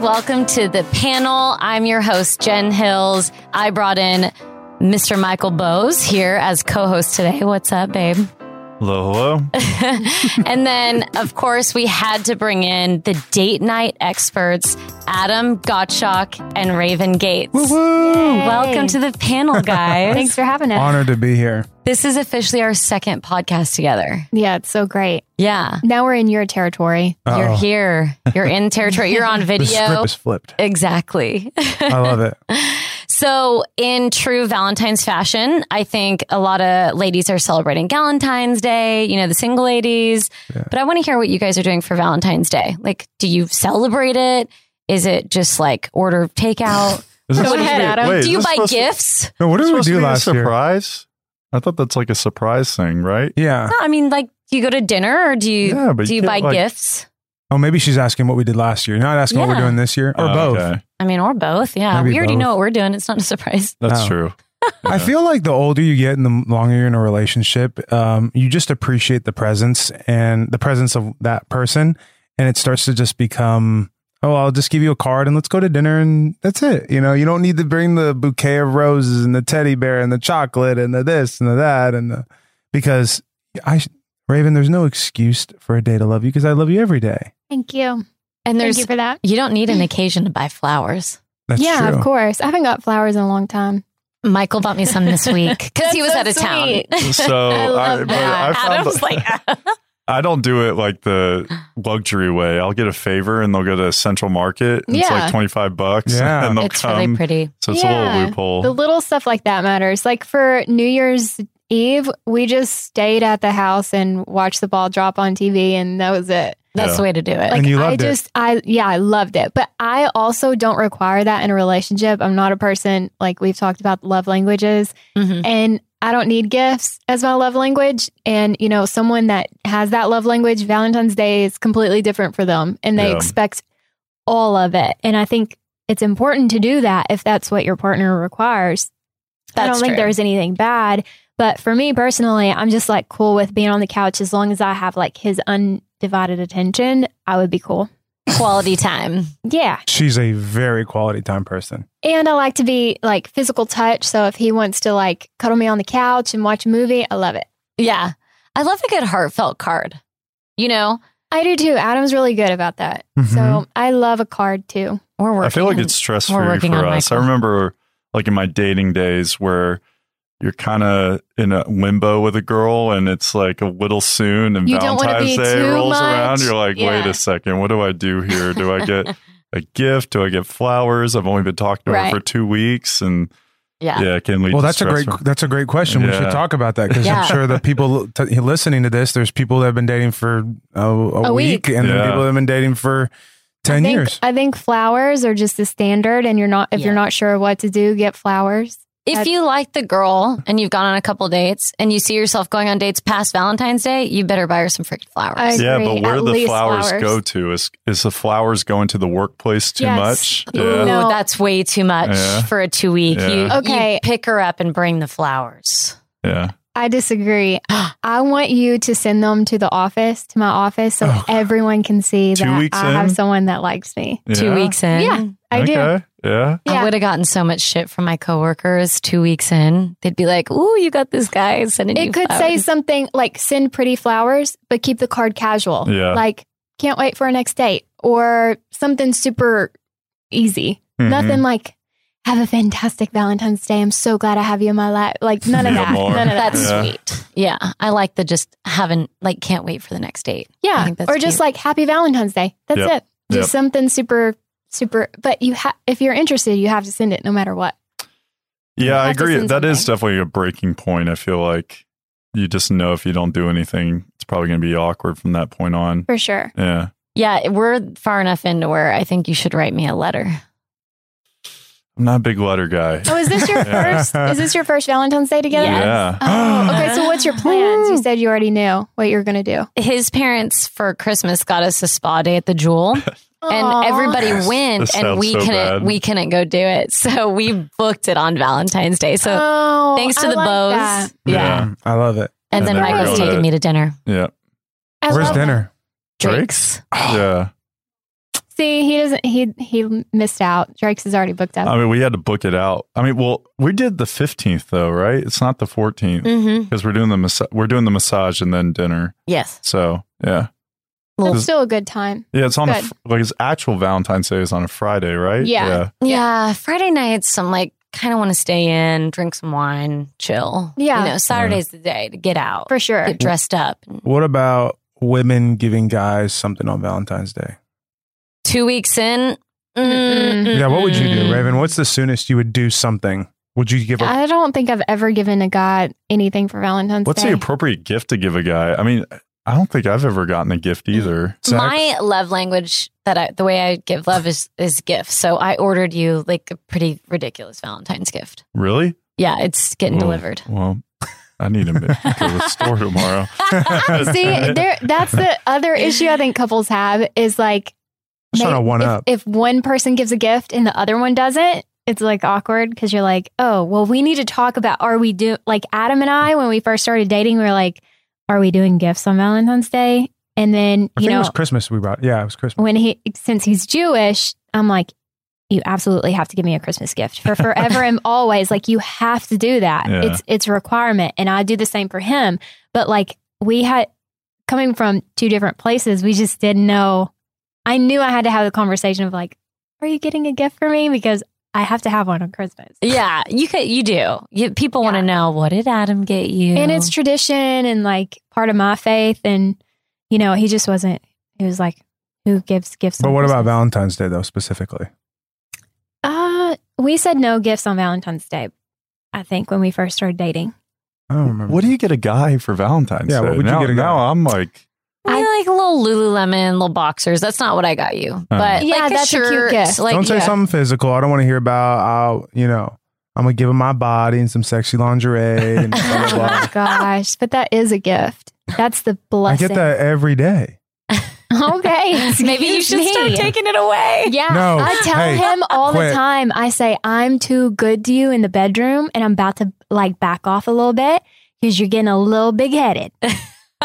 Welcome to the panel. I'm your host, Jen Hilz. I brought in Mr. Michael Bose here as co host today. What's up, babe? Hello, hello. and then, of course, we had to bring in the date night experts, Adam Gottschalk and Raven Gates. Woo woo! Welcome to the panel, guys. Thanks for having us. Honored to be here. This is officially our second podcast together. Yeah, it's so great. Yeah. Now we're in your territory. You're here. You're in territory. You're on The video. script is flipped. Exactly. I love it. So, in true Valentine's fashion, I think a lot of ladies are celebrating Valentine's Day, you know, the single ladies. But I want to hear what you guys are doing for Valentine's Day. Like, do you celebrate it? Is it just like order takeout? Is Go ahead, supposed to be- Adam. wait, do you buy supposed to- gifts? No, what did we do be a last year? surprise? I thought that's like a surprise thing, right? Yeah. No, I mean, like, do you go to dinner or do you Yeah, but do you you buy like- gifts? Oh, maybe she's asking what we did last year. Not asking what we're Yeah. doing this year, or Oh, both. okay. I mean, or both. Yeah, Maybe we already both. know what we're doing. It's not a surprise. That's Oh. true. I feel like the older you get and the longer you're in a relationship, um, you just appreciate the presence and the presence of that person, and it starts to just become, oh, I'll just give you a card and let's go to dinner and that's it. You know, you don't need to bring the bouquet of roses and the teddy bear and the chocolate and the this and the that and the because I Raven, there's no excuse for a day to love you because I love you every day. Thank you. And there's Thank you for that. you don't need an occasion to buy flowers. That's yeah, true. of course. I haven't got flowers in a long time. Michael bought me some this week because he was so out of town. So I love but that. I found Adam's like, I don't do it like the luxury way. I'll get a favor and they'll go to Central Market. And It's like 25 bucks. Yeah. And they'll it's come. really pretty. So it's a little loophole. The little stuff like that matters. Like for New Year's Eve, we just stayed at the house and watched the ball drop on TV, and that was it. That's Yeah. the way to do it. Like And you I loved it. just, I yeah, I loved it. But I also don't require that in a relationship. I'm not a person like we've talked about love languages. Mhm. and I don't need gifts as my love language. And, you know, someone that has that love language, Valentine's Day is completely different for them and they Yeah. expect all of it. And I think it's important to do that if that's what your partner requires. I don't think there's anything bad. But for me personally, I'm just like cool with being on the couch as long as I have like his undivided attention. I would be cool. Quality time. Yeah. She's a very quality time person. And I like to be like physical touch. So if he wants to like cuddle me on the couch and watch a movie, I love it. Yeah. I love a good heartfelt card. You know, I do too. Adam's really good about that. So Mhm. I love a card too. we're working. I feel like it's stress free working for on us. I remember like in my dating days where you're kind of in a limbo with a girl and it's like a little soon and You Valentine's Day rolls much. around. You're like, wait a second, what do I do here? Do I get a gift? Do I get flowers? I've only been talking to Right. her for two weeks and yeah. yeah, it can lead Well, to that's a great for- that's a great question. We should talk about that because Yeah. I'm sure the people t- listening to this, there's people that have been dating for a, a, A week, week. and then people that have been dating for ten I think, years. I think flowers are just the standard and you're not if Yeah. you're not sure what to do, get flowers. If you like the girl and you've gone on a couple dates and you see yourself going on dates past Valentine's Day, you better buy her some freaking flowers. I- yeah, agree. but where At the least flowers, flowers. go to? Is is the flowers going to the workplace too Yes. much? Ooh, Yeah. No. that's way too much Yeah. for a two week. Yeah. You, Okay. you pick her up and bring the flowers. Yeah. I disagree. I want you to send them to the office, to my office, so Oh. everyone can see that I in? have someone that likes me. yeah. Two weeks in. Yeah, I do. okay. Yeah. I would have gotten so much shit from my coworkers two weeks in. They'd be like, "Ooh, you got this guy sending you It could say something like send pretty flowers, but keep the card casual. Yeah. Like, can't wait for a next date or something super easy. Mhm. Nothing like, have a fantastic Valentine's Day. I'm so glad I have you in my life. Like, none of Yeah, that. more. None of that. That's Yeah. sweet. Yeah, I like the just having like can't wait for the next date. I Yeah. think that's Or just cute. like happy Valentine's Day. That's Yep. it. Just Yep. something super, super. But you have, if you're interested, you have to send it no matter what. Yeah, I agree. send That is something. definitely a breaking point. I feel like you just know if you don't do anything, it's probably going to be awkward from that point on. For sure. Yeah. Yeah, we're far enough into where I think you should write me a letter. I'm not a big letter guy. Oh, is this your first? Is this your first Valentine's Day together? Yes. Yeah. Oh, okay. So what's your plans? You said you already knew what you were going to do. His parents for Christmas got us a spa day at the Joule, and Aw. everybody went, This and sounds we so couldn't bad. we couldn't go do it, so we booked it on Valentine's Day. So Oh, thanks to I the like bows, that. yeah. Yeah. I love it. And, And then then we Michael's go taking to- me to dinner. Yeah. I Where's love dinner? Drake's. Yeah. See, he doesn't. He he missed out. Drake's is already booked up. I mean, we had to book it out. I mean, well, we did the 15th though, right? It's not the 14th Mm-hmm. because we're doing the massa- we're doing the massage and then dinner. Yes. So, yeah. That's still a good time. Yeah, it's on a, fr- like his actual Valentine's Day is on a Friday, right? Yeah. Yeah. Friday nights, I'm like, kind of want to stay in, drink some wine, chill. Yeah. You know, Saturday's the day to get out, For sure. get dressed up. What about women giving guys something on Valentine's Day? Two weeks in. Mm-mm. Yeah, what would you do. Raven? What's the soonest you would do something? Would you give a I don't think I've ever given a guy anything for Valentine's Day? What's Day. the appropriate gift to give a guy? I mean, I don't think I've ever gotten a gift either. sex? My love language that I, the way I give love is is gifts. So I ordered you like a pretty ridiculous Valentine's gift. Really? Yeah, it's getting delivered. Well, I need to go to the store tomorrow. See, there. That's the other issue I think couples have is like Just trying to one if, up. if one person gives a gift and the other one doesn't, it's like awkward because you're like, oh, well, we need to talk about are we do like Adam and I when we first started dating, we were like, are we doing gifts on Valentine's Day? And then I you think it know was Christmas we brought. Yeah, it was Christmas. when he since he's Jewish, I'm like, you absolutely have to give me a Christmas gift for forever and always. Like you have to do that. Yeah. It's it's a requirement, and I do the same for him. But like we had coming from two different places, we just didn't know. I knew I had to have the conversation of like, are you getting a gift for me? Because I have to have one on Christmas. Yeah, you could. You do. You, people want to know what did Adam get you? And it's tradition and like part of my faith. And, you know, he just wasn't, he was like, who gives gifts? But on what about Valentine's Day though, specifically? Uh, we said no gifts on Valentine's Day. I think when we first started dating. I don't remember. What do you get a guy for Valentine's Yeah, Day? what would you now, get a guy? now I'm like, I like little Lululemon, little boxers. That's not what I got you, but Yeah, like that's a cute shirt, gift. Like don't say yeah. something physical. I don't want to hear about. I'll, you know, I'm gonna give him my body and some sexy lingerie. And blah, blah, Oh blah. my gosh, but that is a gift. That's the blessing. I get that every day. Okay, Maybe you excuse should start taking it away. Yeah, No, I tell hey, him all quit. the time. I say I'm too good to you in the bedroom, and I'm about to like back off a little bit because you're getting a little big headed,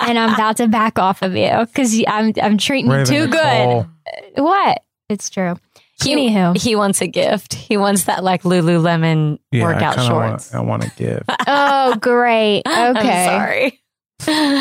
and I'm about to back off of you because I'm I'm treating you too Nicole. good. Uh, what? It's true. He, Anywho, he wants a gift. He wants that like Lululemon Yeah, workout I shorts. Want, I want to give. oh great. Okay, I'm sorry.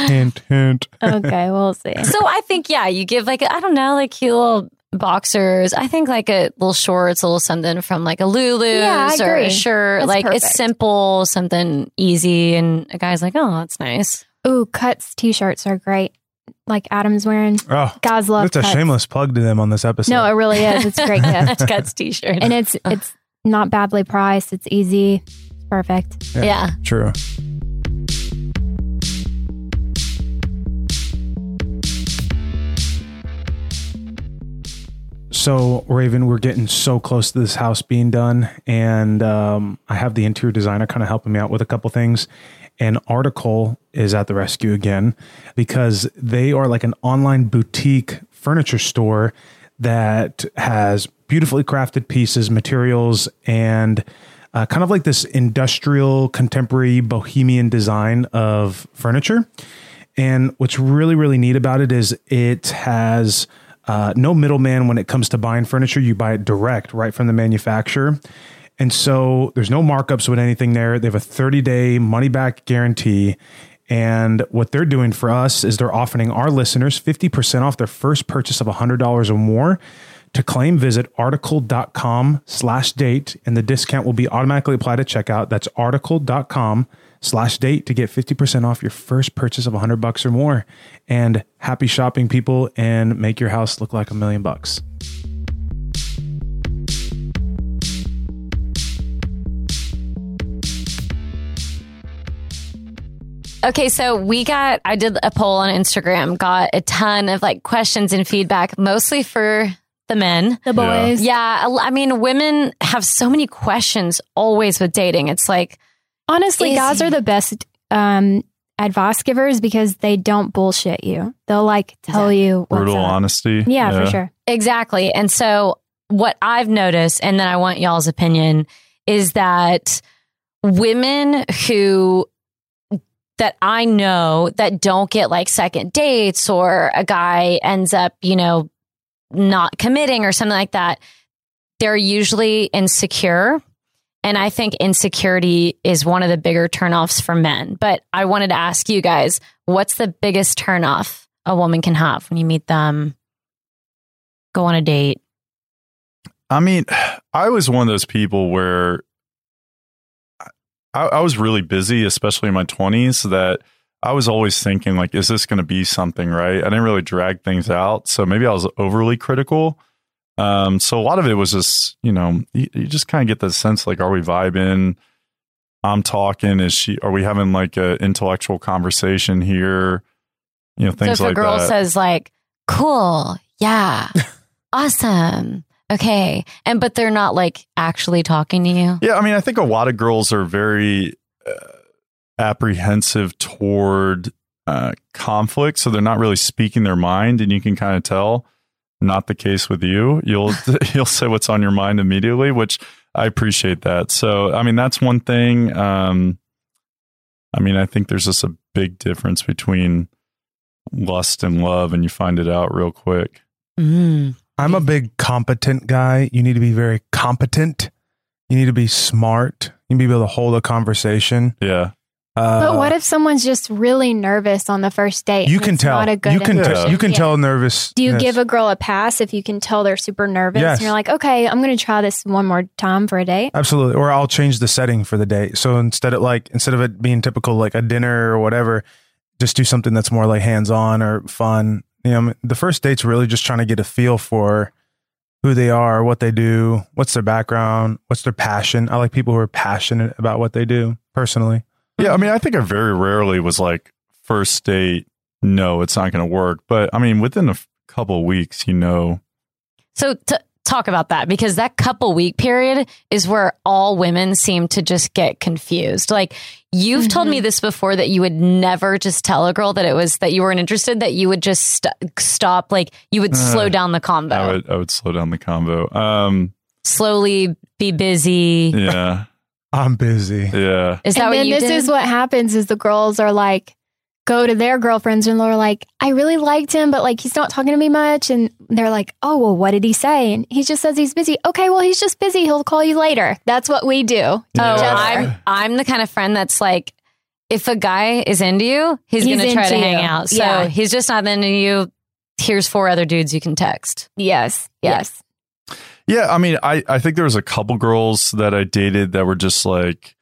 hint, hint. okay, we'll see. So I think yeah, you give like I don't know, like cute little boxers. I think like a little shorts, a little something from like a Lulu's Yeah, I or a agree. shirt. That's like it's simple, something easy, and a guy's like, oh, that's nice. Ooh, cuts t-shirts are great. Like Adam's wearing. Oh, Guys love. It's a cuts. shameless plug to them on this episode. No, it really is. It's a great gift. Cuts t-shirt. and it's it's not badly priced. It's easy. It's perfect. Yeah. yeah. True. So, Raven, we're getting so close to this house being done, and um, I have the interior designer kind of helping me out with a couple things. An Article is at the rescue again because they are like an online boutique furniture store that has beautifully crafted pieces, materials, and uh, kind of like this industrial, contemporary, bohemian design of furniture. And what's really, really neat about it is it has uh, no middleman when it comes to buying furniture. You buy it direct right from the manufacturer. And so there's no markups with anything there. They have a 30 day money back guarantee. And what they're doing for us is they're offering our listeners 50% off their first purchase of $100 or more. To claim, visit article.com slash date, and the discount will be automatically applied at checkout. That's article.com slash date to get 50% off your first purchase of 100 bucks or more. And happy shopping, people, and make your house look like a million bucks. Okay, so we got, I did a poll on Instagram, got a ton of like questions and feedback, mostly for the men. The boys. Yeah, I mean, women have so many questions always with dating. It's like, Honestly, guys he- are the best um, advice givers because they don't bullshit you. They'll like tell Exactly. you what's brutal up. honesty. Yeah, for sure. Exactly. And so what I've noticed, and then I want y'all's opinion, is that women who that I know that don't get like second dates or a guy ends up, you know, not committing or something like that, they're usually insecure. And I think insecurity is one of the bigger turnoffs for men. But I wanted to ask you guys, what's the biggest turnoff a woman can have when you meet them, go on a date? I mean, I was one of those people where I, I was really busy, especially in my 20s, that I was always thinking, like, is this going to be something, right? I didn't really drag things out. So maybe I was overly critical. Um, so a lot of it was just, you know, you, you just kind of get the sense like, are we vibing? I'm talking. Is she? Are we having like a intellectual conversation here? You know, things so if like a girl that. says like, "Cool, yeah, awesome, okay," and but they're not like actually talking to you. Yeah, I mean, I think a lot of girls are very uh, apprehensive toward uh, conflict, so they're not really speaking their mind, and you can kind of tell. Not the case with you. You'll you'll say what's on your mind immediately, which I appreciate that. So, I mean, that's one thing. Um, I mean, I think there's just a big difference between lust and love, and you find it out real quick. Mm. I'm a big competent guy. You need to be very competent. You need to be smart. You need to be able to hold a conversation. Yeah. Uh, But what if someone's just really nervous on the first date? you can tell? Not a good You can Yeah. tell. You can Yeah. tell nervous. Do you give a girl a pass if you can tell they're super nervous? Yes. And you're like, okay, I'm going to try this one more time for a date. Absolutely. Or I'll change the setting for the date. So instead of like instead of it being typical like a dinner or whatever, just do something that's more like hands on or fun. You know, the first date's really just trying to get a feel for who they are, what they do, what's their background, what's their passion. I like people who are passionate about what they do personally. Yeah, I mean, I think I very rarely was like first date. No, it's not going to work. But I mean, within a f- couple of weeks, you know. So t- talk about that because that couple week period is where all women seem to just get confused. Like you've told me this before that you would never just tell a girl that it was that you weren't interested. That you would just st- stop. Like you would slow down the combo, I would I would slow down the combo. Um, slowly be busy. yeah, I'm busy. yeah, Is that and what then you this did? is what happens is the girls are like, go to their girlfriends and they're like, I really liked him, but like he's not talking to me much. And they're like, oh, well, what did he say? And he just says he's busy. Okay, well, he's just busy. He'll call you later. That's what we do. Oh, Yeah. I'm I'm the kind of friend that's like, if a guy is into you, he's, He's going to try to into hang out. So Yeah. he's just not into you. Here's four other dudes you can text. Yes, yes. yeah. I mean, I I think there was a couple girls that I dated that were just like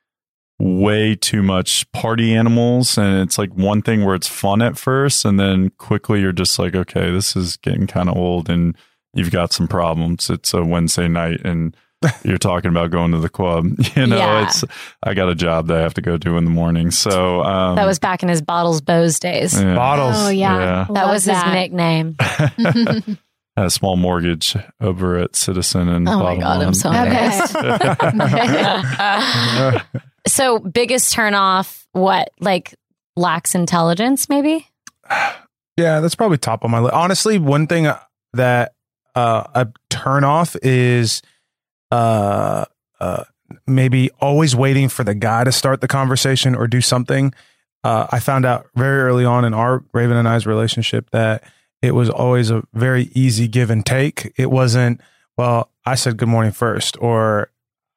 way too much party animals, and it's like one thing where it's fun at first, and then quickly you're just like, okay, this is getting kind of old, and you've got some problems. It's a Wednesday night, and you're talking about going to the club. You know, Yeah. it's I got a job that I have to go do in the morning. So um, That was back in his bottles bows days. yeah. Bottles. Oh, yeah. Yeah. That Love was his nickname. had a small mortgage over at Citizen and Oh my bottom god, I'm line. so Okay. So biggest turn off, what? Like lacks intelligence, maybe? Yeah, that's probably top of my list. Honestly, one thing that uh, a turn off is uh, uh, maybe always waiting for the guy to start the conversation or do something. Uh, I found out very early on in our Raven and I's relationship that it was always a very easy give and take. It wasn't, well, I said good morning first, or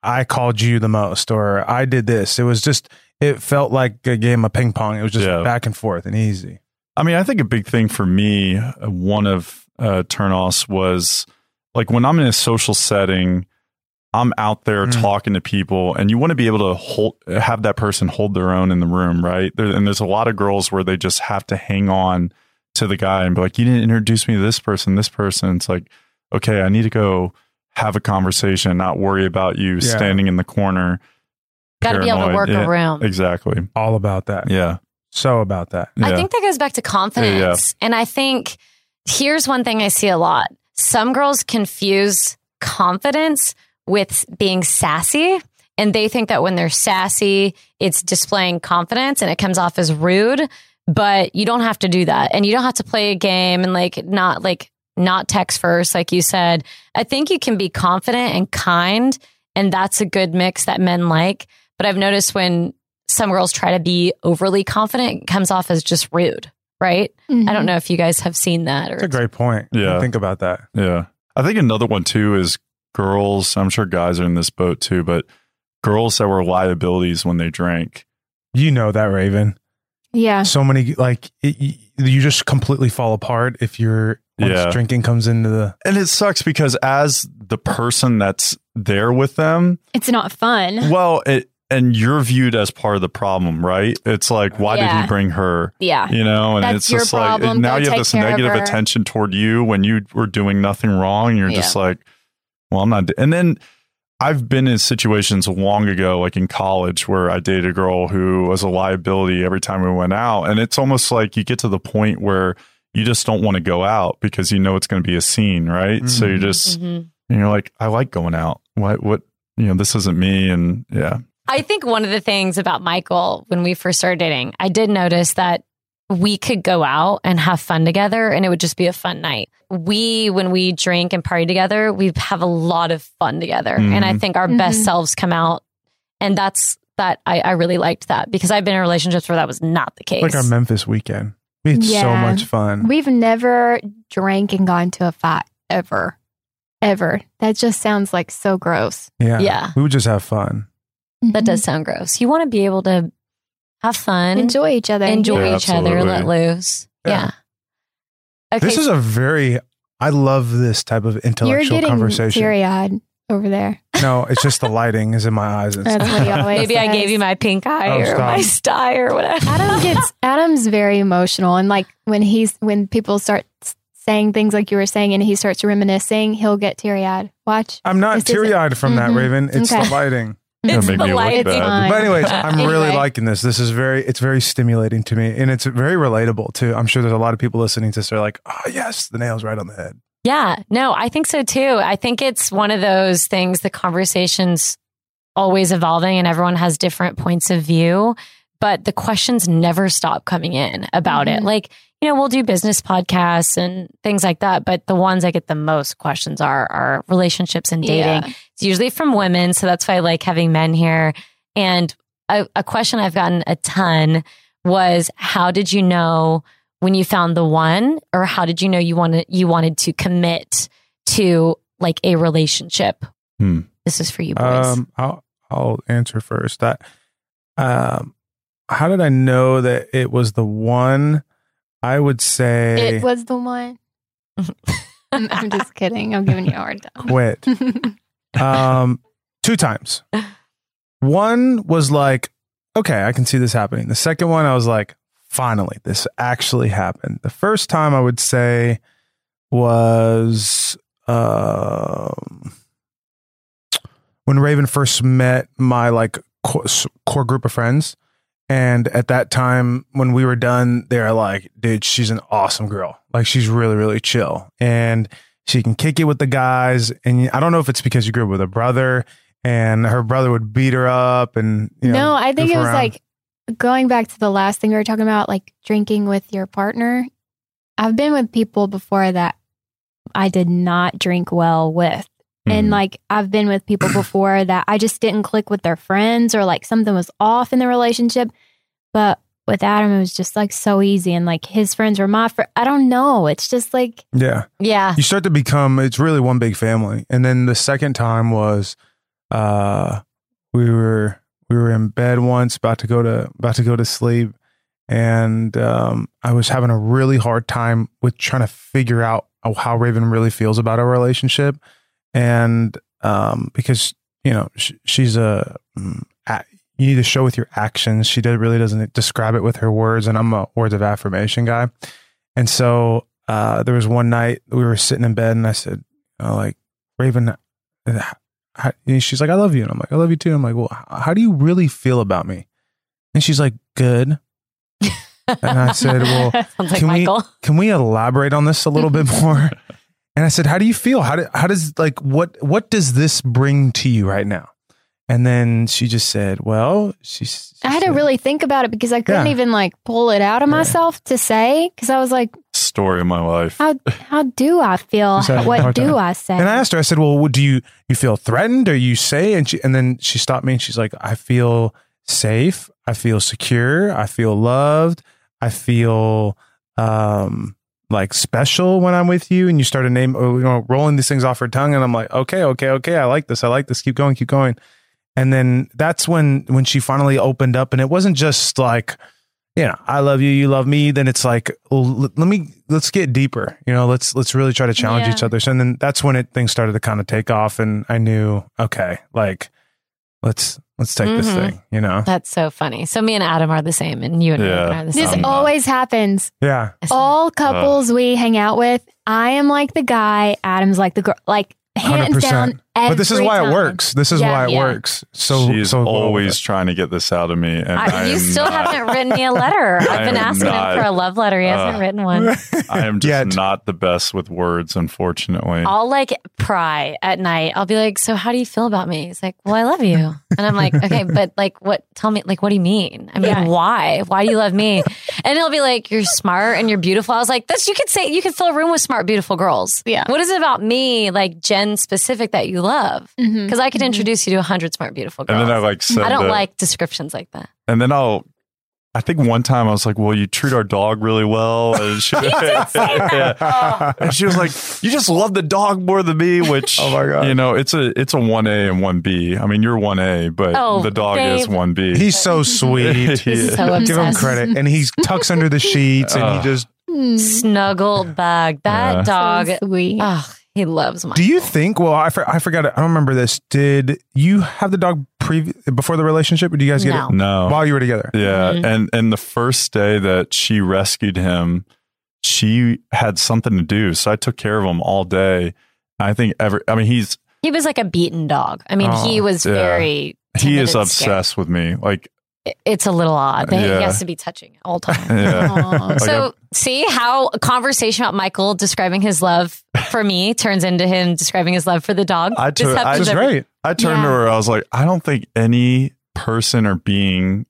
I called you the most, or I did this. It was just, it felt like a game of ping pong. It was just Yeah. back and forth and easy. I mean, I think a big thing for me, uh, one of uh, turnoffs was like when I'm in a social setting, I'm out there Mm. talking to people, and you want to be able to hold, have that person hold their own in the room, right? There, and there's a lot of girls where they just have to hang on to the guy and be like, "You didn't introduce me to this person, this person." It's like, okay, I need to go have a conversation, not worry about you Yeah. standing in the corner. Got to be able to work Yeah, a room. Exactly. All about that. Yeah. So about that. yeah. I think that goes back to confidence. And I think here's one thing I see a lot. Some girls confuse confidence with being sassy. And they think that when they're sassy, it's displaying confidence and it comes off as rude. But you don't have to do that. And you don't have to play a game and like not like not text first, like you said. I think you can be confident and kind. And that's a good mix that men like. But I've noticed when some girls try to be overly confident, it comes off as just rude, right? Mhm. I don't know if you guys have seen that or That's a great point. Yeah. Think about that. Yeah. I think another one too is girls. I'm sure guys are in this boat too, but girls that were liabilities when they drank. You know that, Raven. Yeah. So many, like, it, you- you just completely fall apart if you're, once Yeah. drinking comes into the, And it sucks because as the person that's there with them, It's not fun. well, it, and you're viewed as part of the problem, right? It's like, why did he bring her? Yeah. You know, and That's it's your just like and now Go you have this negative attention toward you when you were doing nothing wrong. You're just like, well, I'm not. And then I've been in situations long ago, like in college, where I dated a girl who was a liability every time we went out, and it's almost like you get to the point where you just don't want to go out because you know it's going to be a scene, right? So you're just Mhm. and you're like, I like going out. What what you know, this isn't me, and yeah, I think one of the things about Michael when we first started dating, I did notice that we could go out and have fun together and it would just be a fun night. We, when we drink and party together, we have a lot of fun together. And I Mhm. think our best Mhm. selves come out. And that's that I, I really liked that because I've been in relationships where that was not the case. like our Memphis weekend. We had so much fun. We've never drank and gone to a fight ever. Ever. That just sounds like so gross. yeah. Yeah. We would just have fun. that does sound gross. You want to be able to have fun, enjoy each other. enjoy Yeah, each other, let loose. Yeah. Yeah. Okay. This is a very, I love this type of You're intellectual getting conversation. teary eyed over there. No, it's just the lighting is in my eyes. and That's what he always Maybe I gave you my pink eye Oh, or stop. my sty or whatever. Adam gets Adam's very emotional and like when he's when people start saying things like you were saying and he starts reminiscing, he'll get teary eyed. Watch. I'm not This teary eyed from that, Mhm. Raven. It's Okay. the lighting. Gonna It's make the me look bad. fine. But anyways, I'm really liking this. This is very, it's very stimulating to me, and it's very relatable too. I'm sure there's a lot of people listening to this. They're like, "Oh yes, the nail's right on the head." Yeah, no, I think so too. I think it's one of those things, the conversation's always evolving and everyone has different points of view, but the questions never stop coming in about it. Mhm. Like, you know, we'll do business podcasts and things like that, but the ones I get the most questions are are relationships and dating. Yeah. It's usually from women, so that's why I like having men here. And a, a question I've gotten a ton was, "How did you know when you found the one, or how did you know you wanted you wanted to commit to like a relationship?" Hmm. This is for you boys. Um, I'll I'll answer first. That, um, how did I know that it was the one? I would say It was the one. I'm, I'm just kidding. I'm giving you a hard quit. time. um, two times. One was like, okay, I can see this happening. The second one, I was like, finally, this actually happened. The first time I would say was um, when Raven first met my like core, core group of friends. And at that time, when we were done, they're like, dude, she's an awesome girl. Like, she's really, really chill. And she can kick it with the guys. And I don't know if it's because you grew up with a brother and her brother would beat her up and, you know, no, I think it was around. like going back to the last thing we were talking about, like drinking with your partner. I've been with people before that I did not drink well with. And Mhm. like I've been with people before that I just didn't click with their friends or like something was off in the relationship. But with Adam, it was just like so easy. And like his friends were my friends. I don't know. It's just like, yeah. yeah, you start to become it's really one big family and then the second time was uh we were we were in bed once about to go to about to go to sleep and um i was having a really hard time with trying to figure out how raven really feels about our relationship and um because you know sh- she's a, mm, a you need to show with your actions she does, really doesn't describe it with her words and i'm a words of affirmation guy and so uh, there was one night we were sitting in bed and I said, like, Raven, uh, she's like, I love you. And I'm like, I love you too. I'm like, well, how do you really feel about me? And she's like, good. And I said, well, like can we- can we elaborate on this a little bit more? And I said, how do you feel? How, do, how does like, what, what does this bring to you right now? And then she just said, well, she's, I had to really think about it because I couldn't Yeah. even like pull it out of Yeah. myself to say because I was like, story of my life. how how do I feel? Just What do. I say? And I asked her, I said, "Well, do you you feel threatened, or you say?" And she and then she stopped me and she's like, "I feel safe. I feel secure. I feel loved. I feel um like special when I'm with you and you start to name oh, you know rolling these things off her tongue and I'm like okay okay okay I like this I like this keep going keep going and then that's when when she finally opened up and it wasn't just like you know I love you you love me then it's like well, let me let's get deeper you know let's let's really try to challenge Yeah. each other so and then that's when it things started to kind of take off and I knew okay like let's let's take this Mhm. thing you know That's so funny. So me and Adam are the same, and you and Yeah. Megan are the This same. Um, always happens. yeah All couples we hang out with, I am like the guy, Adam's like the girl. Like hands 100%. down. But this is why time. it works this is Yeah, why it yeah. works so She's so always trying to get this out of me, and I, I, you still not, haven't written me a letter. I I've been asking not, him for a love letter. He hasn't uh, written one. I am just Yet. not the best with words, unfortunately. I'll like pry at night. I'll be like, "So how do you feel about me?" He's like, "Well, I love you," and I'm like, "Okay, but like, what? Tell me, like, what do you mean? I mean, Yeah. why? Why do you love me?" And he'll be like, "You're smart and you're beautiful." I was like, "That's you could say you could fill a room with smart, beautiful girls. Yeah. What is it about me, like Jen specific, that you love? Because I could introduce you to a hundred smart, beautiful girls. and then I like I don't that- like descriptions like that. And then I'll. I think one time I was like, "Well, you treat our dog really well," and she, Yeah. and she was like, "You just love the dog more than me," which, Oh my God. you know, it's a it's a one A and one B. I mean, you're one A, but Oh, the dog is one B. he's so sweet He's so give him credit and he tucks under the sheets and Uh, he just Mm. Snuggled bag. That Yeah. dog. So sweet. Oh, he loves my. Do you think? Well, I, for, I forgot. it. I don't remember this. Did you have the dog pre before the relationship, or do you guys get No. it no, while you were together? Yeah, Mhm. and and the first day that she rescued him, she had something to do, so I took care of him all day. I think every, I mean, he's He was like a beaten dog. I mean, he Oh, was yeah. very. he is and scared. obsessed with me. Like, It- It's a little odd. But He Yeah. has to be touching all the time. yeah. Like so, see how a conversation about Michael describing his love for me turns into him describing his love for the dog. I took- I happens Which is every- great. I turned to Yeah. her. I was like, I don't think any person or being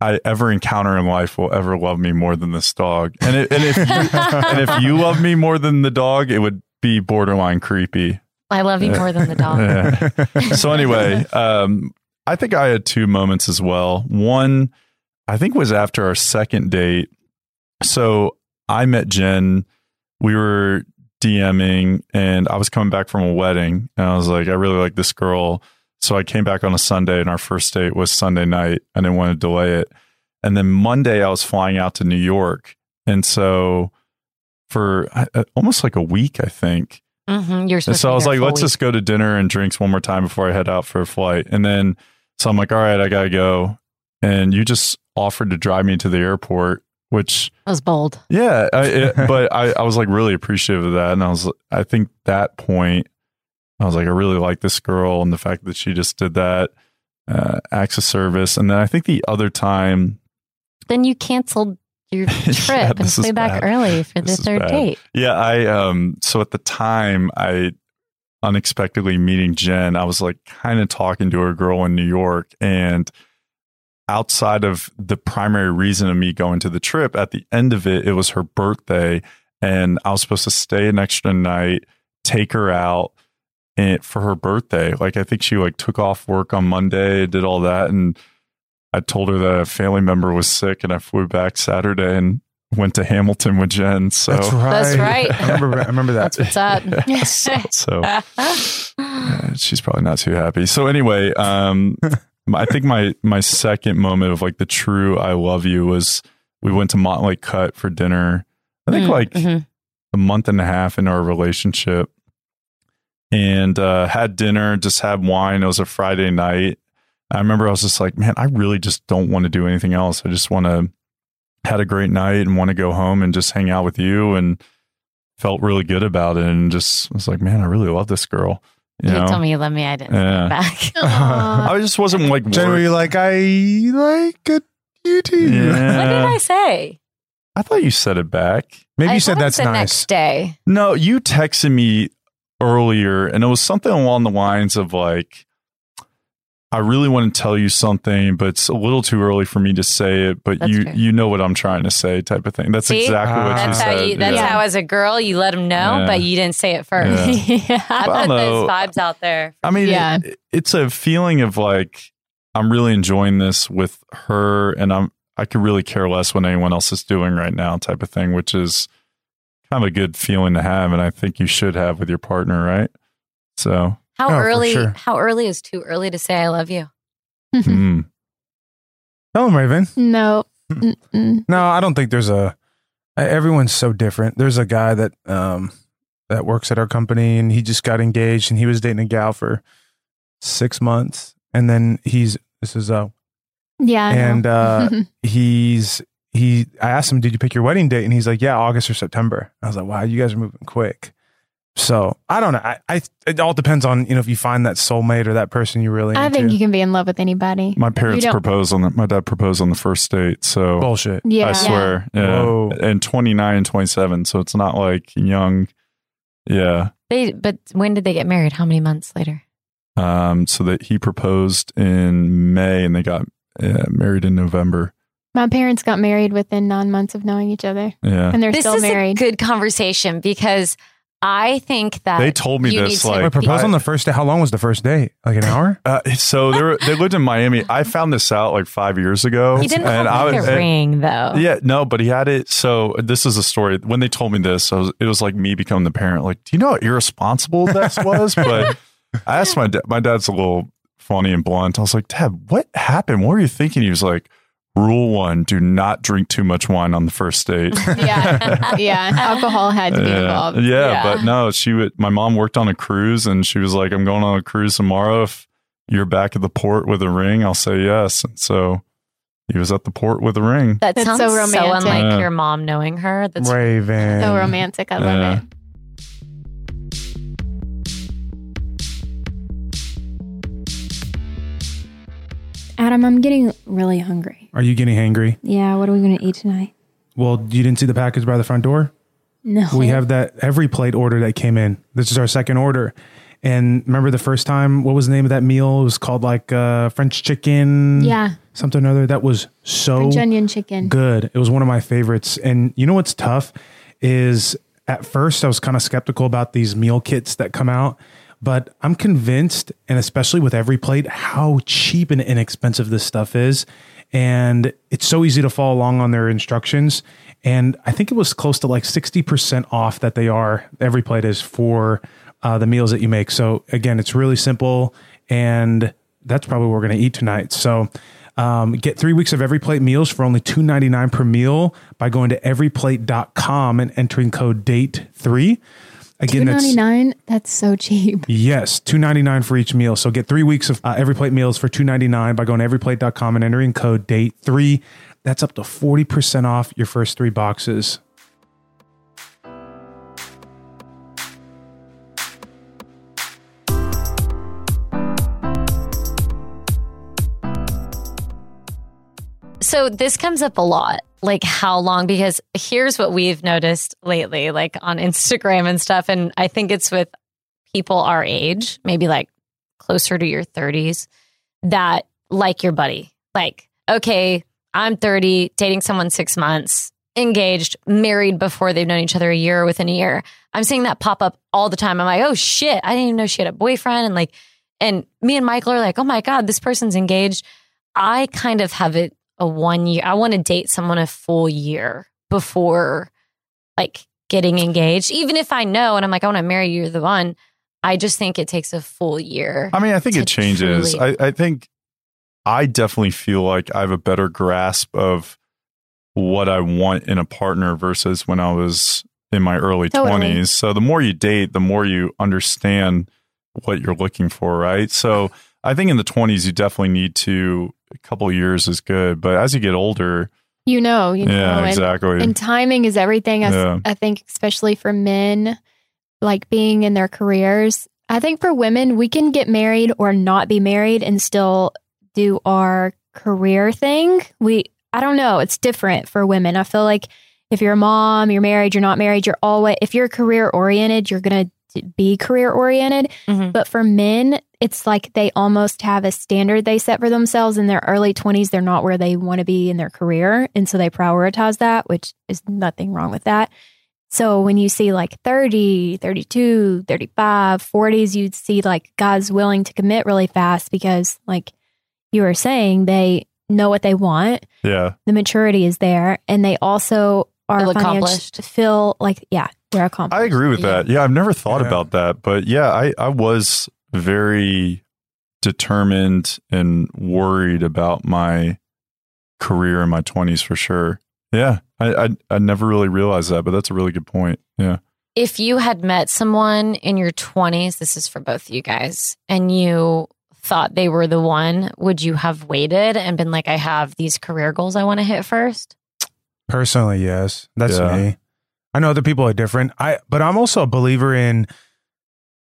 I ever encounter in life will ever love me more than this dog. And it, and if you, and if you love me more than the dog, it would be borderline creepy. I love you more than the dog. Yeah. so anyway, um, I think I had two moments as well. One, I think was after our second date. So I met Jen. We were DMing, and I was coming back from a wedding, and I was like, I really like this girl. So I came back on a Sunday, and our first date was Sunday night. I didn't want to delay it. And then Monday, I was flying out to New York, and so for uh, almost like a week, I think. hmm And so I was like, let's week. just go to dinner and drinks one more time before I head out for a flight. And then, so I'm like, all right, I got to go. And you just offered to drive me to the airport, which, That was bold. yeah, I, it, but I, I was like really appreciative of that. And I was, I think that point, I was like, I really like this girl and the fact that she just did that, uh, acts of service. And then I think the other time, Then you canceled your trip Yeah, and this flew back early for the This is third bad. date. Yeah, I um so at the time I unexpectedly meeting Jen, I was like kind of talking to a girl in New York and outside of the primary reason of me going to the trip, at the end of it, it was her birthday and I was supposed to stay an extra night, take her out and for her birthday. Like I think she like took off work on Monday, did all that and I told her that a family member was sick and I flew back Saturday and went to Hamilton with Jen. So That's right. That's right. I remember. I remember that. That's what's up. so uh, she's probably not too happy. So anyway, um, I think my my second moment of like the true "I love you" was we went to Motley Cut for dinner. I think Mm, like mhm. a month and a half into our relationship, and uh, had dinner. Just had wine. It was a Friday night. I remember I was just like, man, I really just don't want to do anything else. I just want to had a great night and want to go home and just hang out with you and felt really good about it and just was like, man, I really love this girl. You You know, told me you love me. I didn't Yeah. back. I just wasn't like Jen, were worried. like, I like it, you too? Yeah. what did I say? I thought you said it back. Maybe I you said that's the nice. next day. No, you texted me earlier and it was something along the lines of like, I really want to tell you something, but it's a little too early for me to say it. But That's you, fair. you know what I'm trying to say, type of thing. That's See? exactly what Ah. you That's said. you. That's yeah. how, as a girl, you let them know, Yeah. but you didn't say it first. Yeah. yeah. I Well, put no. those vibes out there. I mean, Yeah. it- it's a feeling of like I'm really enjoying this with her, and I'm I could really care less what anyone else is doing right now, type of thing, which is kind of a good feeling to have, and I think you should have with your partner, right? So, How Oh, early? sure. How early is too early to say I love you? mm, Tell him, Raven. no. Mm-mm. No, I don't think there's a. Everyone's so different. There's a guy that um that works at our company, and he just got engaged, and he was dating a gal for six months, and then he's this is a Yeah. And uh he's he. I asked him, "Did you pick your wedding date?" And he's like, "Yeah, August or September." I was like, "Wow, you guys are moving quick." So I don't know. I, I it all depends on you know if you find that soulmate or that person you really. I into. think you can be in love with anybody. my parents proposed on the, my dad proposed on the first date, so bullshit. Yeah. I swear, yeah, Whoa. and 29 and 27, so it's not like young, yeah. They. But when did they get married? How many months later? Um, so that he proposed in May and they got uh, married in November. My parents got married within nine months of knowing each other, Yeah, and they're this still is married. a good conversation because I think that they told me you this need to- like Wait, proposed on the first day. How long was the first date? Like an hour? Uh, so they were, they lived in Miami. I found this out like five years ago. he didn't have and I like was- a and- ring though. Yeah, no, but he had it. So this is a story. When they told me this, I was, it was like me becoming the parent. Like, do you know how irresponsible this was? But I asked my dad. My dad's a little funny and blunt. I was like, Dad, what happened? What were you thinking? He was like, Rule one: Do not drink too much wine on the first date. yeah, yeah. Alcohol had to be yeah. involved. Yeah, Yeah. but no, she would. My mom worked on a cruise, and she was like, "I'm going on a cruise tomorrow. If you're back at the port with a ring, I'll say yes." And so he was at the port with a ring. That That's sounds so romantic. so, romantic. unlike Yeah. your mom knowing her. That's Raven. So romantic. I love Yeah. it. Adam, I'm getting really hungry. Are you getting hangry? Yeah, what are we going to eat tonight? Well, you didn't see the package by the front door? No. We have that EveryPlate order that came in. This is our second order. And remember the first time, what was the name of that meal? It was called like uh, French chicken. Yeah. Something or other. That was so French onion chicken. good. It was one of my favorites. And you know what's tough is at first I was kind of skeptical about these meal kits that come out, but I'm convinced, and especially with EveryPlate, how cheap and inexpensive this stuff is. And it's so easy to follow along on their instructions. And I think it was close to like 60% off that they are, EveryPlate is for uh, the meals that you make. So again, it's really simple. And that's probably what we're going to eat tonight. So um, get three weeks of EveryPlate meals for only $2.99 per meal by going to everyplate.com and entering code DATE3. Again, Two that's. That's so cheap. Yes, two ninety nine for each meal. So get three weeks of uh, EveryPlate meals for two ninety nine by going to everyplate.com and entering code date three. That's up to forty percent off your first three boxes. So this comes up a lot. Like how long? Because here's what we've noticed lately, like on Instagram and stuff. And I think it's with people our age, maybe like closer to your 30s, that like your buddy. Like, okay, I'm 30, dating someone six months, engaged, married before they've known each other a year or within a year. I'm seeing that pop up all the time. I'm like, oh shit, I didn't even know she had a boyfriend. And like, and me and Michael are like, oh my God, this person's engaged. I kind of have it a one year. I want to date someone a full year before like getting engaged. Even if I know and I'm like, I want to marry you, you're the one. I just think it takes a full year. I mean, I think it changes. truly- I, I think I definitely feel like I have a better grasp of what I want in a partner versus when I was in my early Totally. 20s. So the more you date, the more you understand what you're looking for, right? So I think in the 20s, you definitely need to, a couple of years is good. But as you get older, You know, you know. yeah, and, exactly. and timing is everything. I, Yeah. I think, especially for men, like being in their careers. I think for women, we can get married or not be married and still do our career thing. We, I don't know, it's different for women. I feel like if you're a mom, you're married, you're not married, you're always, if you're career oriented, you're going to be career oriented. Mhm. But for men, it's like they almost have a standard they set for themselves in their early 20s. They're not where they want to be in their career. And so they prioritize that, which is nothing wrong with that. So when you see like 30, 32, 35, 40s, you'd see like guys willing to commit really fast because, like you were saying, they know what they want. Yeah. The maturity is there, and they also are Feel accomplished. Feel like yeah, we're accomplished. I agree with Yeah. that. Yeah, I've never thought Yeah. about that, but yeah, I I was very determined and worried about my career in my 20s for sure. Yeah. I I, I never really realized that, but that's a really good point. Yeah. if you had met someone in your 20s, this is for both of you guys, and you thought they were the one, would you have waited and been like, I have these career goals I want to hit first? Personally, yes. That's Yeah. me. I know other people are different. I but I'm also a believer in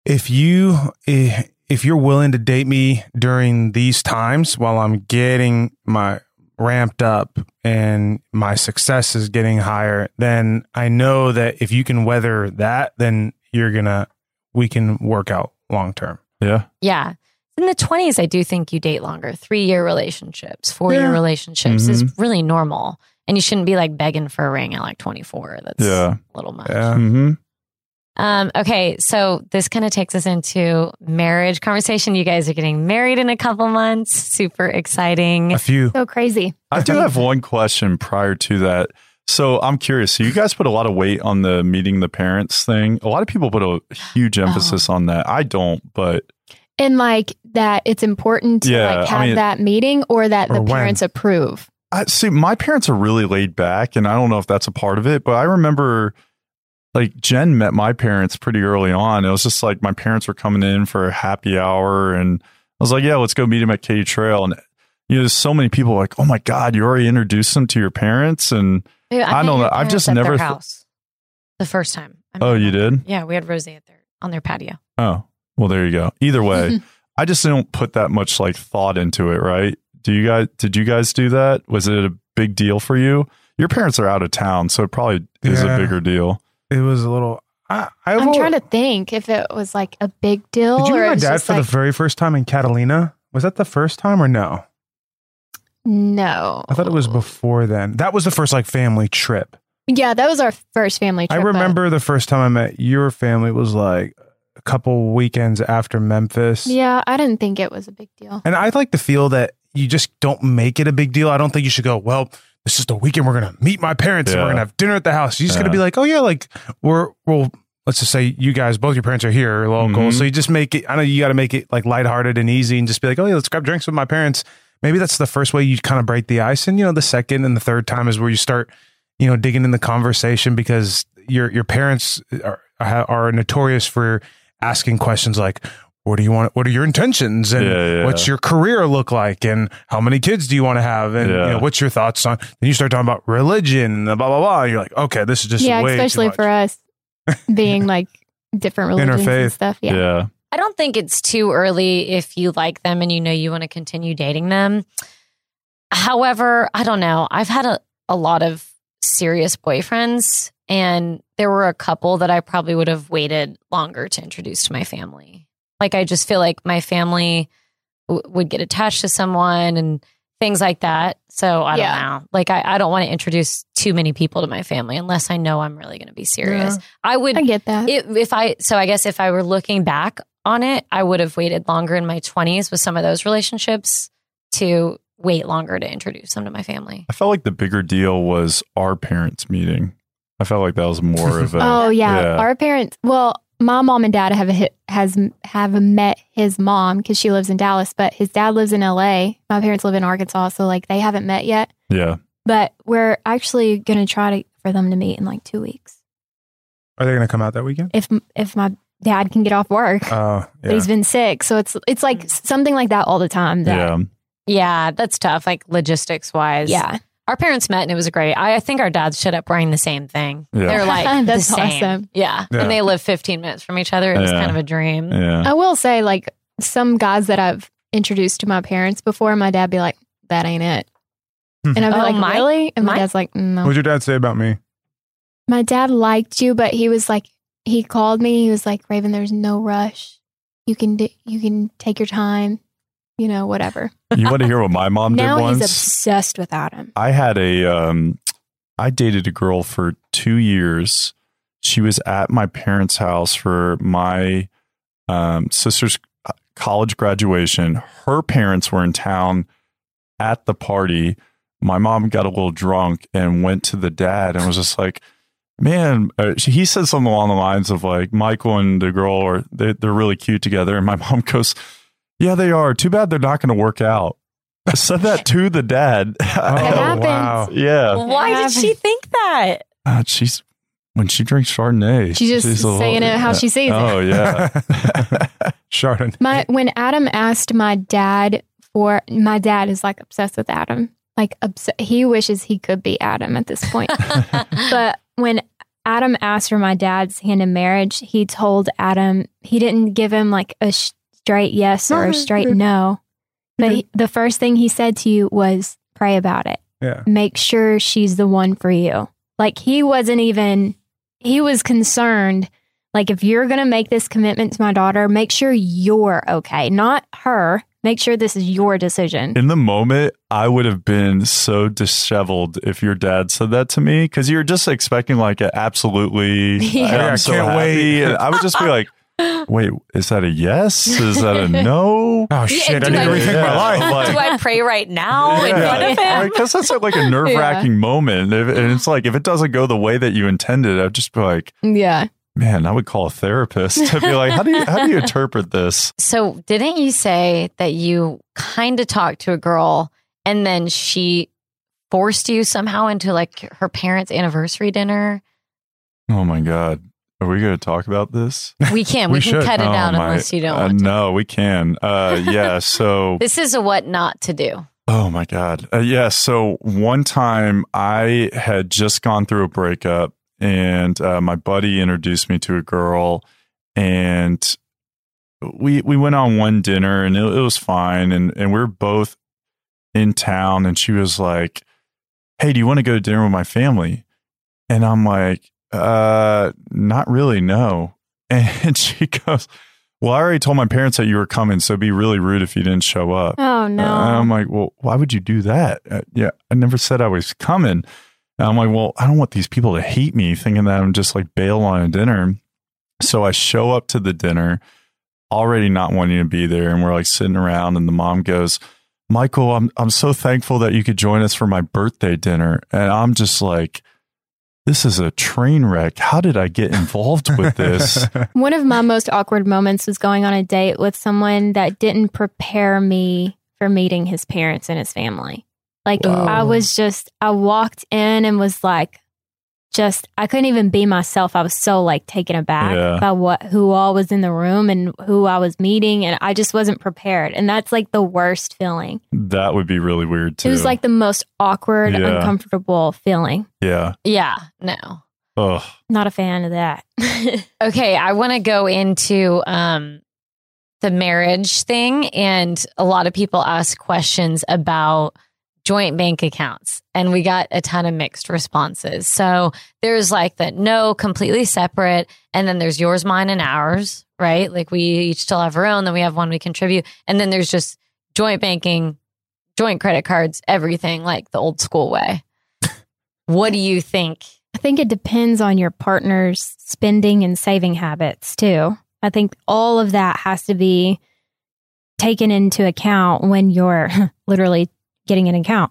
if you eh, if you're willing to date me during these times while I'm getting my ramped up and my success is getting higher, then I know that if you can weather that, then you're gonna we can work out long term. Yeah. Yeah. In the 20s, I do think you date longer. Three year relationships, four year Yeah. relationships Mm-hmm. is really normal. And you shouldn't be like begging for a ring at like 24. That's Yeah. a little much. Yeah. Mm-hmm. Um, okay, so this kind of takes us into marriage conversation. You guys are getting married in a couple months. Super exciting. A few. so crazy. I do have one question prior to that. So I'm curious. So you guys put a lot of weight on the meeting the parents thing. A lot of people put a huge emphasis on that. I don't, but And like that, it's important to Yeah, like I have mean- that meeting or that Or the when. parents approve. I see my parents are really laid back and I don't know if that's a part of it, but I remember like Jen met my parents pretty early on. It was just like my parents were coming in for a happy hour and I was like, yeah, let's go meet him at Katy Trail. And you know, there's so many people like, oh my God, you already introduced them to your parents. And Dude, I met don't know. I've just parents at their never th- house the first time. I met oh, you them. did? Yeah, we had Rosie at their on their patio. Oh, well, there you go. Either way, I just don't put that much like thought into it, right? Do you guys, did you guys do that? Was it a big deal for you? Your parents are out of town, so it probably is Yeah. a bigger deal. It was a little I, I've I'm al- trying to think if it was like a big deal Did you or meet my dad for like, the very first time in Catalina? Was that the first time or no? no. I thought it was before then. That was the first like family trip. Yeah, that was our first family I trip. but- remember the first time I met your family was like a couple weekends after Memphis. Yeah, I didn't think it was a big deal. And I'd like to feel that you just don't make it a big deal. I don't think you should go, well, this is the weekend we're going to meet my parents and we're going to have dinner at the house. You just got to be like, oh, yeah, like we're, well, let's just say you guys, both your parents are here local. Mhm. So you just make it, I know you got to make it like lighthearted and easy and just be like, oh, yeah, let's grab drinks with my parents. Maybe that's the first way you kind of break the ice. And, you know, the second and the third time is where you start, you know, digging in the conversation because your, your parents are, are notorious for asking questions like, what do you want? What are your intentions? And Yeah, yeah. what's your career look like? And how many kids do you want to have? And Yeah. you know, what's your thoughts on? Then you start talking about religion, and blah blah blah. And you're like, okay, this is just yeah, way too especially much. for us being like different religions and stuff. Yeah. Yeah. I don't think it's too early if you like them and you know you want to continue dating them. However, I don't know. I've had a, a lot of serious boyfriends, and there were a couple that I probably would have waited longer to introduce to my family. Like, I just feel like my family w- would get attached to someone and things like that. So I Yeah. don't know. Like, I, I don't want to introduce too many people to my family unless I know I'm really going to be serious. I would I get that. if, if I so I guess if I were looking back on it, I would have waited longer in my 20s with some of those relationships to wait longer to introduce them to my family. I felt like the bigger deal was our parents meeting. I felt like that was more of a. oh yeah. yeah. our parents. Well, my mom and dad have a has have met his mom because she lives in Dallas, but his dad lives in L.A. My parents live in Arkansas, so like they haven't met yet. yeah. But we're actually gonna try to for them to meet in like two weeks Are they going to come out that weekend? if if my dad can get off work. Oh, But he's been sick, so it's it's like something like that all the time. That, Yeah. Yeah, that's tough, like logistics wise. yeah. Our parents met and it was great. I, I think our dads showed up wearing the same thing. Yeah. They're like That's the same. awesome. Yeah. Yeah. And they live 15 minutes from each other. It was Yeah. kind of a dream. Yeah. I will say, like some guys that I've introduced to my parents before, my dad be like, "That ain't it," Hmm. and I'd be Oh, like, my- "Really?" And my, my- dad's like, "No." What'd your dad say about me? my dad liked you, but he was like, he called me. He was like, "Raven, there's no rush. You can do, you can take your time. You know, whatever." You want to hear what my mom did now once? he's obsessed with Adam. I had a um I dated a girl for 2 years. She was at my parents' house for my um sister's uh, college graduation. Her parents were in town at the party, my mom got a little drunk and went to the dad and was just like, man, uh, he said something along the lines of like, Michael and the girl are, they, they're really cute together. And my mom goes, yeah, they are. Too bad they're not going to work out. I said that to the dad. Oh, happens. wow. yeah. Why did she think that? Uh, she's, when she drinks Chardonnay, She's just a little- saying it how she sees it. Oh, yeah. Chardonnay. My when Adam asked my dad for my dad is like obsessed with Adam. Like obs- he wishes he could be Adam at this point. but when Adam asked for my dad's hand in marriage, he told Adam he didn't give him like a straight yes or a straight no. But he, the first thing he said to you was pray about it. Yeah. Make sure she's the one for you. Like he wasn't even he was concerned like if you're going to make this commitment to my daughter, make sure you're okay, not her. Make sure this is your decision. In the moment, I would have been so disheveled if your dad said that to me because you're just expecting like a absolutely. Yeah. I'm I so can't happy. wait. I would just be like, "Wait, is that a yes? Is that a no?" Oh shit! I need to I- rethink Yeah, my life. like- Do I pray right now in front of him? Because that's like a nerve wracking moment, If- and it's like if it doesn't go the way that you intended, I'd just be like, Yeah. "Man, I would call a therapist to be like, how do you how do you interpret this?" So, didn't you say that you kind of talked to a girl and then she forced you somehow into like her parents' anniversary dinner? Oh my god, are we going to talk about this? We can. We We, can should. cut it Oh out my- unless you don't Uh, want to. no, we can. Uh, yeah. So This is a what not to do. Oh my God. Uh, yeah. So one time I had just gone through a breakup and uh, my buddy introduced me to a girl and we, we went on one dinner and it, it was fine. And, and we are both in town and she was like, Hey, do you want to go to dinner with my family? And I'm like, uh, not really. No. And she goes, well, I already told my parents that you were coming, so it'd be really rude if you didn't show up. Oh no. Uh, And I'm like, well, why would you do that? Uh, yeah, I never said I was coming. And I'm like, well, I don't want these people to hate me thinking that I'm just like bail on a dinner. So I show up to the dinner already not wanting to be there. And we're like sitting around and the mom goes, Michael, I'm, I'm so thankful that you could join us for my birthday dinner. And I'm just like, this is a train wreck. How did I get involved with this? One of my most awkward moments was going on a date with someone that didn't prepare me for meeting his parents and his family. Like Wow. I was just I walked in and was like just I couldn't even be myself. I was so like taken aback Yeah. by what who all was in the room and who I was meeting and I just wasn't prepared. And that's like the worst feeling. that would be really weird too. It was like the most awkward, Yeah. uncomfortable feeling. yeah. Yeah, no. Ugh. Not a fan of that. Okay, I want to go into um, the marriage thing, and a lot of people ask questions about joint bank accounts, and we got a ton of mixed responses. So there's like the no, completely separate, and then there's yours, mine, and ours, right? Like we each still have our own, then we have one we contribute, and then there's just joint banking, joint credit cards, everything like the old school way. what do you think? I think it depends on your partner's spending and saving habits too. I think all of that has to be taken into account when you're literally getting an account.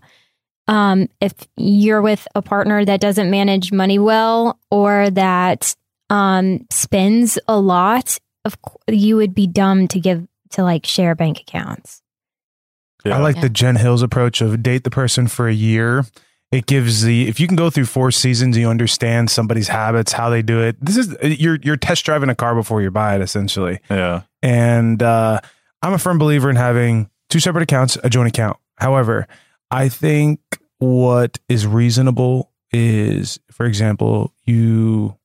Um, if you're with a partner that doesn't manage money well or that um, spends a lot, of cou- you would be dumb to give to like share bank accounts. Yeah. I like Yeah. the Jen Hilz approach of date the person for a year. It gives the if you can go through four seasons, you understand somebody's habits, how they do it. This is you're you're test driving a car before you buy it, essentially. yeah. And uh, I'm a firm believer in having two separate accounts, a joint account. However, I think what is reasonable is, for example, you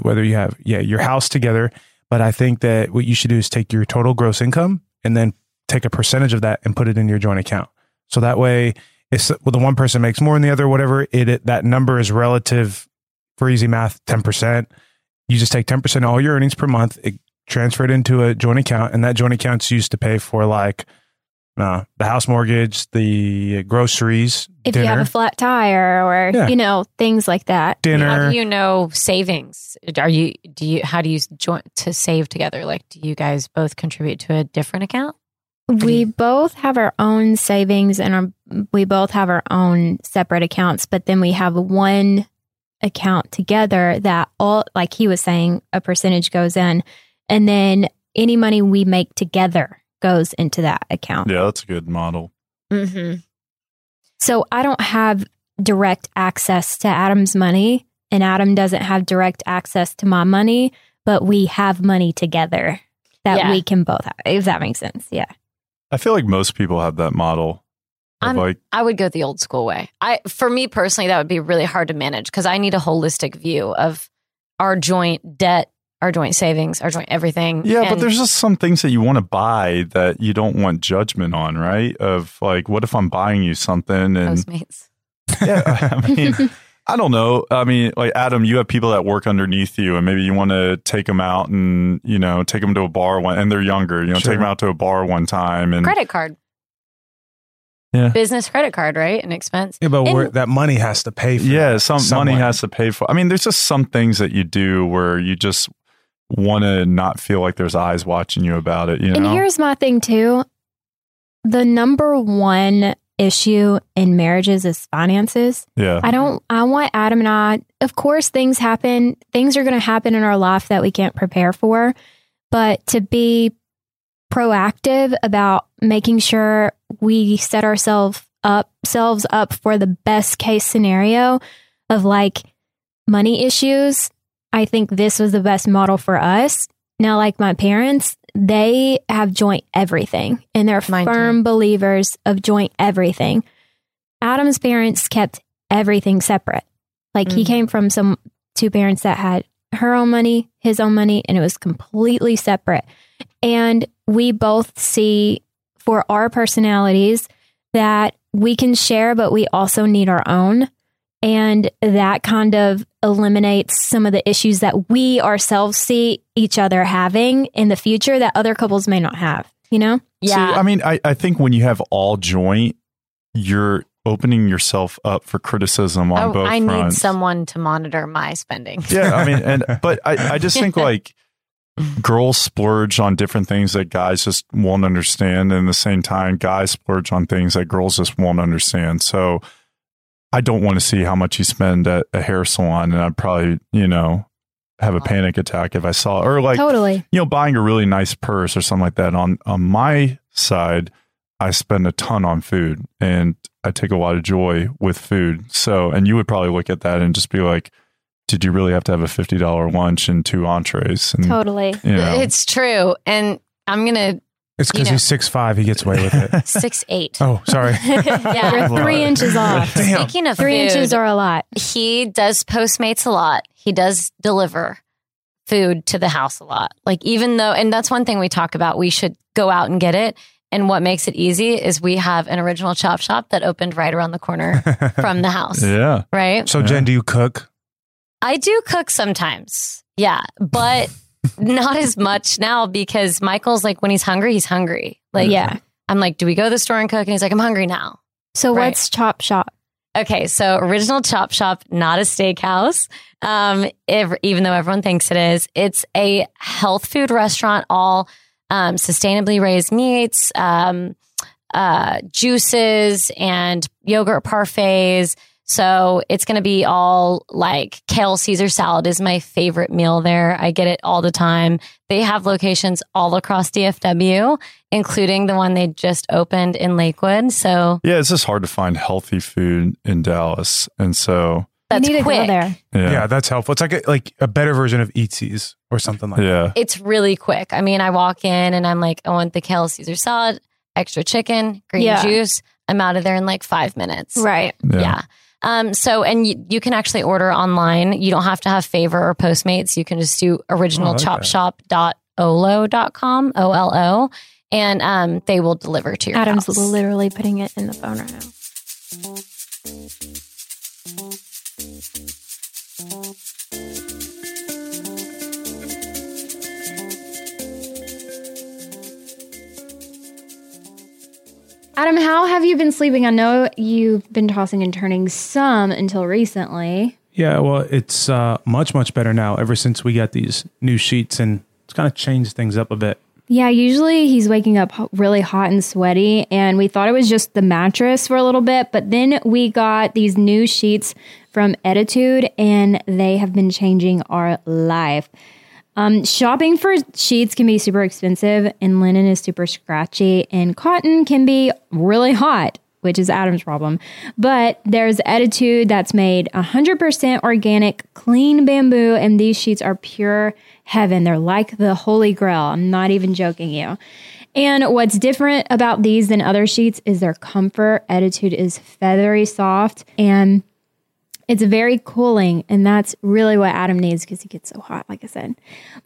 whether you have yeah your house together, but I think that what you should do is take your total gross income and then take a percentage of that and put it in your joint account. So that way, if well, the one person makes more than the other, whatever it, it that number is relative for easy math, ten percent. You just take ten percent of all your earnings per month, it, transfer it into a joint account, and that joint account's used to pay for like uh, the house mortgage, the groceries, If dinner, you have a flat tire or Yeah. you know things like that. How dinner. do you know savings? Are you do you how do you join to save together? Like do you guys both contribute to a different account? We both have our own savings and our, we both have our own separate accounts, but then we have one account together that all, like he was saying, a percentage goes in. And then any money we make together goes into that account. Yeah, that's a good model. Mm-hmm. So I don't have direct access to Adam's money, and Adam doesn't have direct access to my money, but we have money together that Yeah. we can both have, if that makes sense. Yeah. I feel like most people have that model. I'm- like, I would go the old school way. I for me personally, that would be really hard to manage because I need a holistic view of our joint debt, our joint savings, our joint everything. yeah, but there's just some things that you want to buy that you don't want judgment on, right? Of like, what if I'm buying you something and Postmates. yeah, I mean, I don't know. I mean, like Adam, you have people that work underneath you, and maybe you want to take them out and you know take them to a bar one, and they're younger. You know, Sure. take them out to a bar one time, and Credit card. Yeah. Business credit card, right? An expense. Yeah, but And- that money has to pay for. yeah, some somewhat. money has to pay for. I mean, there's just some things that you do where you just want to not feel like there's eyes watching you about it. You And here's my thing too. The number one issue in marriages is finances. yeah, I don't I want Adam and I of course things happen. Things are going to happen in our life that we can't prepare for, but to be proactive about making sure we set ourselves up selves up for the best case scenario of like money issues. I think this was the best model for us. Now like my parents, they have joint everything and they're Mine too. firm believers of joint everything. Adam's parents kept everything separate. Like he Mhm. came from some two parents that had her own money, his own money, and it was completely separate. And we both see for our personalities that we can share, but we also need our own. And that kind of eliminates some of the issues that we ourselves see each other having in the future that other couples may not have, you know? Yeah. See, I mean, I, I think when you have all joint, you're opening yourself up for criticism on Oh, both I fronts. need someone to monitor my spending. yeah, I mean, and but I, I just think like girls splurge on different things that guys just won't understand, and at the same time, guys splurge on things that girls just won't understand. So I don't want to see how much you spend at a hair salon, and I'd probably you know have a panic attack if I saw or like totally. you know buying a really nice purse or something like that. On on my side, I spend a ton on food, and I take a lot of joy with food. So, and you would probably look at that and just be like, "Did you really have to have a fifty dollar lunch and two entrees?" And Totally. you know, It's true. And I'm gonna It's You because know. he's six five. He gets away with it. six eight. oh, sorry. Yeah. You're three inches off. Damn. Speaking of Three food, inches are a lot. he does Postmates a lot. He does deliver food to the house a lot. Like even though, and that's one thing we talk about. We should go out and get it. And what makes it easy is we have an original chop shop that opened right around the corner from the house. yeah, Right. So, Jen, do you cook? I do cook sometimes. Yeah. But not as much now because Michael's like, when he's hungry, he's hungry. Like, yeah. I'm like, do we go to the store and cook? And he's like, I'm hungry now. So Right. what's Chop Shop? Okay, so original chop shop, not a steakhouse. Um, if, even though everyone thinks it is, it's a health food restaurant, all um, sustainably raised meats, um, uh, juices, and yogurt parfaits. So it's going to be all like kale Caesar salad is my favorite meal there. I get it all the time. They have locations all across DFW, including the one they just opened in Lakewood. So yeah. It's just hard to find healthy food in Dallas, and so that's you need to quick. go there. yeah, Yeah, that's helpful. It's like a, like a better version of Eatzi's or something like yeah. it's really quick. I mean, I walk in and I'm like, I want the kale Caesar salad, extra chicken, green Yeah. juice. I'm out of there in like five minutes. Right. Yeah. Um, so, and you, you can actually order online. You don't have to have Favor or Postmates. You can just do originalchopshop.olo.com, O L O, and um, they will deliver to your Adam's house. literally putting it in the phone right now. Adam, how have you been sleeping? I know you've been tossing and turning some until recently. Yeah, well, it's uh, much much better now. Ever since we got these new sheets, and it's kind of changed things up a bit. Yeah, usually he's waking up really hot and sweaty, and we thought it was just the mattress for a little bit, but then we got these new sheets from Ettitude, and they have been changing our life. Um, shopping for sheets can be super expensive, and linen is super scratchy, and cotton can be really hot, which is Adam's problem. But there's Ettitude that's made 100% organic, clean bamboo, and these sheets are pure heaven. They're like the holy grail. I'm not even joking you. And what's different about these than other sheets is their comfort. Ettitude is feathery soft and it's very cooling, and that's really what Adam needs because he gets so hot, like I said.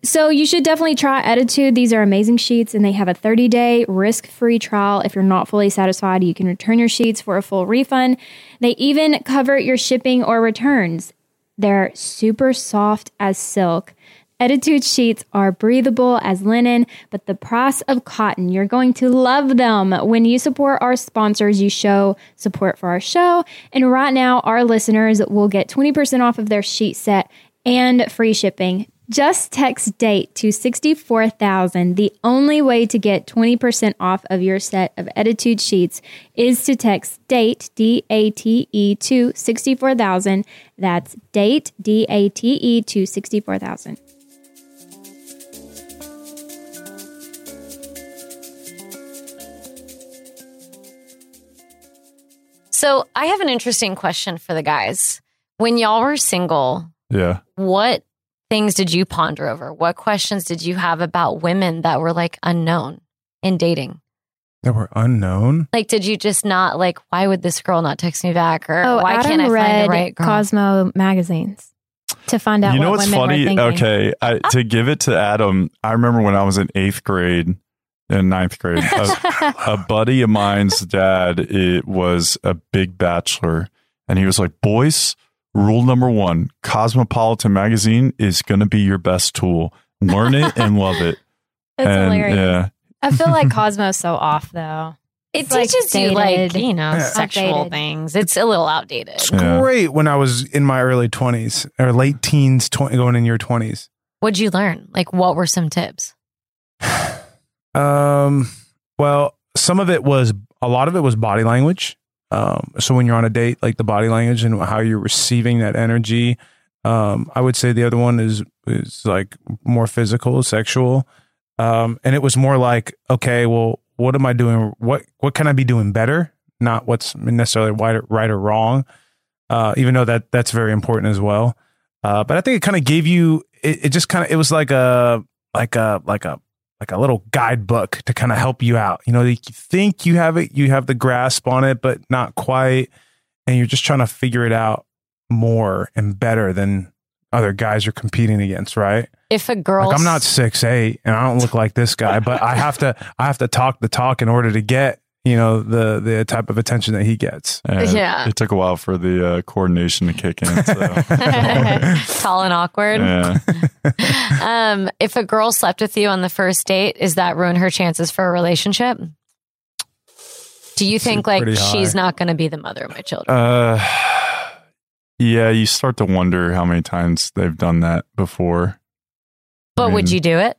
So you should definitely try Ettitude. These are amazing sheets, and they have a 30 day risk free trial. If you're not fully satisfied, you can return your sheets for a full refund. They even cover your shipping or returns. They're super soft as silk. Ettitude sheets are breathable as linen, but the price of cotton, you're going to love them. When you support our sponsors, you show support for our show. And right now, our listeners will get 20% off of their sheet set and free shipping. Just text date to 64,000. The only way to get 20% off of your set of Ettitude sheets is to text date, D A T E, to 64,000. That's date, D A T E, to 64,000. So I have an interesting question for the guys. When y'all were single, Yeah. what things did you ponder over? What questions did you have about women that were like unknown in dating? That were unknown. Like, did you just not like, why would this girl not text me back? Or Oh, why Adam can't I read find the right girl? Cosmo magazines to find out you know what what's women funny? Okay, I, to give it to Adam, I remember when I was in eighth grade and ninth grade, a, a buddy of mine's dad it was a big bachelor, and he was like, "Boys, rule number one: Cosmopolitan magazine is going to be your best tool. Learn it and love it." That's and hilarious. yeah, I feel like Cosmo's so off though. It It's, like, teaches you like, you know, Yeah. sexual Outdated. things. It's a little outdated. It's Yeah. great when I was in my early 20s or late teens, 20, going in your 20s. What'd you learn? Like, what were some tips? Um, well, some of it was a lot of it was body language. Um, so when you're on a date, like the body language and how you're receiving that energy. Um, I would say the other one is is like more physical, sexual. Um, and it was more like, okay, well, what am I doing? What what can I be doing better? Not what's necessarily right or, right or wrong. Uh, even though that that's very important as well. Uh, but I think it kind of gave you. It, it just kind of it was like a like a like a like a little guidebook to kind of help you out. You know, you think you have it, you have the grasp on it, but not quite. And you're just trying to figure it out more and better than other guys you're competing against, right? If a girl, Like I'm not six eight and I don't look like this guy, but I have to I have to talk the talk in order to get, you know, the the type of attention that he gets. And Yeah. It took a while for the uh, coordination to kick in. So. tall and awkward. yeah. Um, if a girl slept with you on the first date, is that ruin her chances for a relationship? Do you think like she's not going to be the mother of my children? Uh, yeah, you start to wonder how many times they've done that before. but would mean, you do it?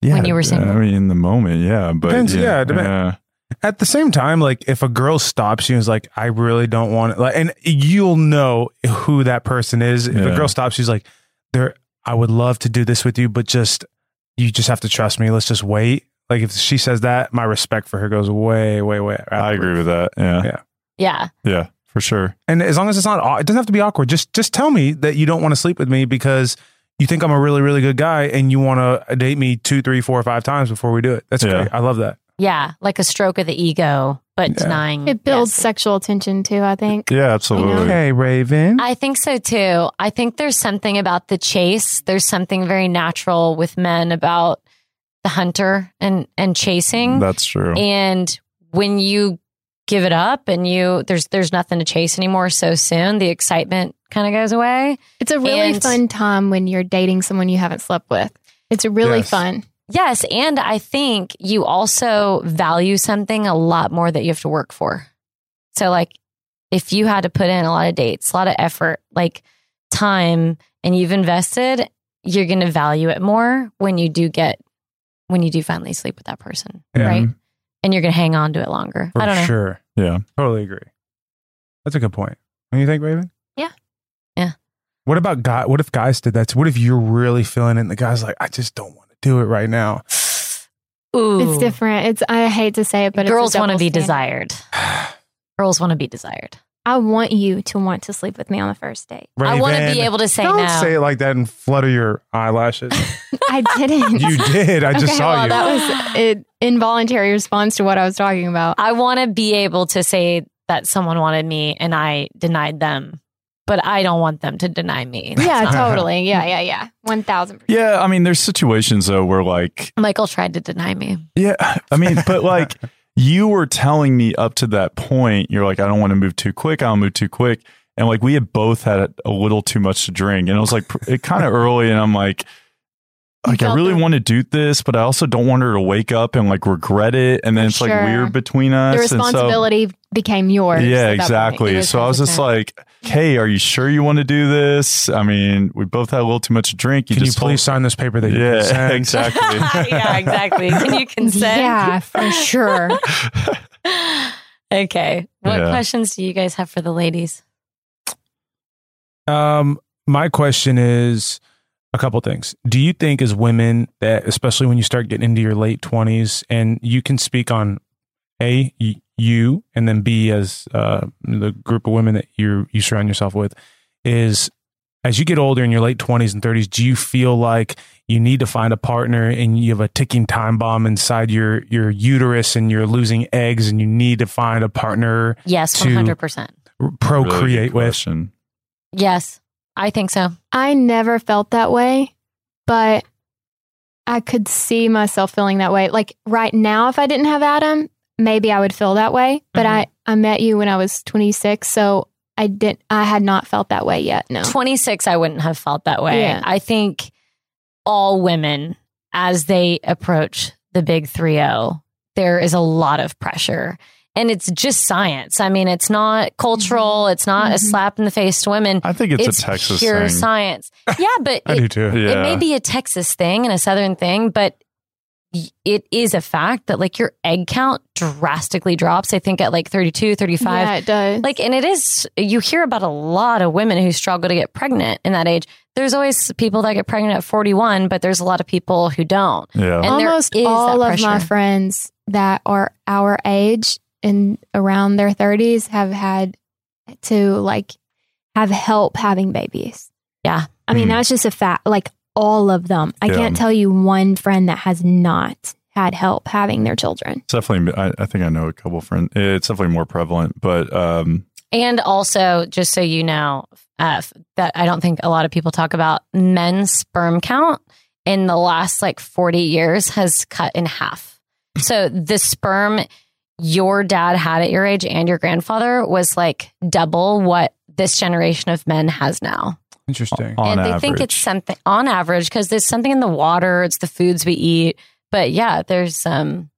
Yeah, when you were single? I mean, in the moment, yeah, but Depends, yeah, yeah, depends. yeah. At the same time, like if a girl stops you and is like, I really don't want it, like, and you'll know who that person is. If a girl stops, she's like, there, I would love to do this with you, but just, you just have to trust me. Let's just wait. Like if she says that, my respect for her goes way, way, way. I agree with that. Yeah, Yeah. Yeah. yeah, for sure. And as long as it's not, aw- it doesn't have to be awkward. Just, just tell me that you don't want to sleep with me because you think I'm a really, really good guy and you want to date me two, three, four, five times before we do it. That's Yeah. great. I love that. Yeah. Like a stroke of the ego, but Yeah. denying. It builds yes. sexual tension too, I think. Yeah, absolutely. Okay, Raven. I think so too. I think there's something about the chase. There's something very natural with men about the hunter and and chasing. That's true. And when you give it up and you there's there's nothing to chase anymore so soon, the excitement kind of goes away. It's a really And- fun time when you're dating someone you haven't slept with. It's really Yes. fun. Yes, and I think you also value something a lot more that you have to work for. So like if you had to put in a lot of dates, a lot of effort, like time and you've invested, you're going to value it more when you do get when you do finally sleep with that person, Yeah. right? And you're going to hang on to it longer. For I don't know. sure. Yeah. Totally agree. That's a good point. What do you think, Raven? Yeah. Yeah. What about guy? What if guys did that? What if you're really feeling it and the guy's like, I just don't want to do it right now? Ooh. It's different. It's I hate to say it, but girls want to be desired. girls want to be desired. I want you to want to sleep with me on the first date. I want to be able to say Don't no. say it like that and flutter your eyelashes. I didn't. you did. I just okay, saw well, you. that was an involuntary response to what I was talking about. I want to be able to say that someone wanted me and I denied them, but I don't want them to deny me. yeah, totally. Yeah, yeah, yeah. One thousand percent. Yeah. I mean, there's situations though where like, Michael tried to deny me. yeah, I mean, but like you were telling me up to that point, you're like, I don't want to move too quick. I don't move too quick. And like we had both had a little too much to drink. And it was like it kind of early. And I'm like, like I really the- want to do this, but I also don't want her to wake up and like regret it. And then For it's like sure. weird between us. The And so- responsibility became yours. Yeah, at point. exactly. So I was just like, "Hey, are you sure you want to do this?" I mean, we both had a little too much to drink. Can you just please sign this paper that you Yeah, consent? exactly. yeah, exactly. Can you consent? Yeah, for sure. okay. What Yeah. questions do you guys have for the ladies? Um, my question is a couple things. Do you think as women that especially when you start getting into your late 20s and you can speak on A y- you and then B as uh the group of women that you you surround yourself with is as you get older in your late 20s and 30s do you feel like you need to find a partner and you have a ticking time bomb inside your your uterus and you're losing eggs and you need to find a partner Yes, 100%. procreate Really with question. Yes, I think so. I never felt that way, but I could see myself feeling that way. Like right now, if I didn't have Adam, maybe I would feel that way. But Mhm. I, I met you when I was 26, so I didn't. I had not felt that way yet. No. 26, I wouldn't have felt that way. Yeah. I think all women, as they approach the big 3 0, there is a lot of pressure. And it's just science. I mean, it's not cultural. It's not a Mhm. slap in the face to women. I think it's, a Texas pure thing. science. Yeah, but I it, do too. Yeah. it may be a Texas thing and a Southern thing, but it is a fact that like your egg count drastically drops. I think at like 32, 35. Yeah, it does. Like, and it is, you hear about a lot of women who struggle to get pregnant in that age. There's always people that get pregnant at 41, but there's a lot of people who don't. yeah. and almost is all that of my friends that are our age and around their 30s have had to like have help having babies. Yeah. I mean, Hmm. that's just a fact. Like all of them. I Yeah. can't tell you one friend that has not had help having their children. It's definitely. I, I think I know a couple friends. It's definitely more prevalent, but um, And also, just so you know, uh, that I don't think a lot of people talk about men's sperm count in the last like 40 years has cut in half. So the sperm your dad had at your age and your grandfather was like double what this generation of men has now. Interesting. on and they average, think it's something on average because there's something in the water, it's the foods we eat. But yeah, there's um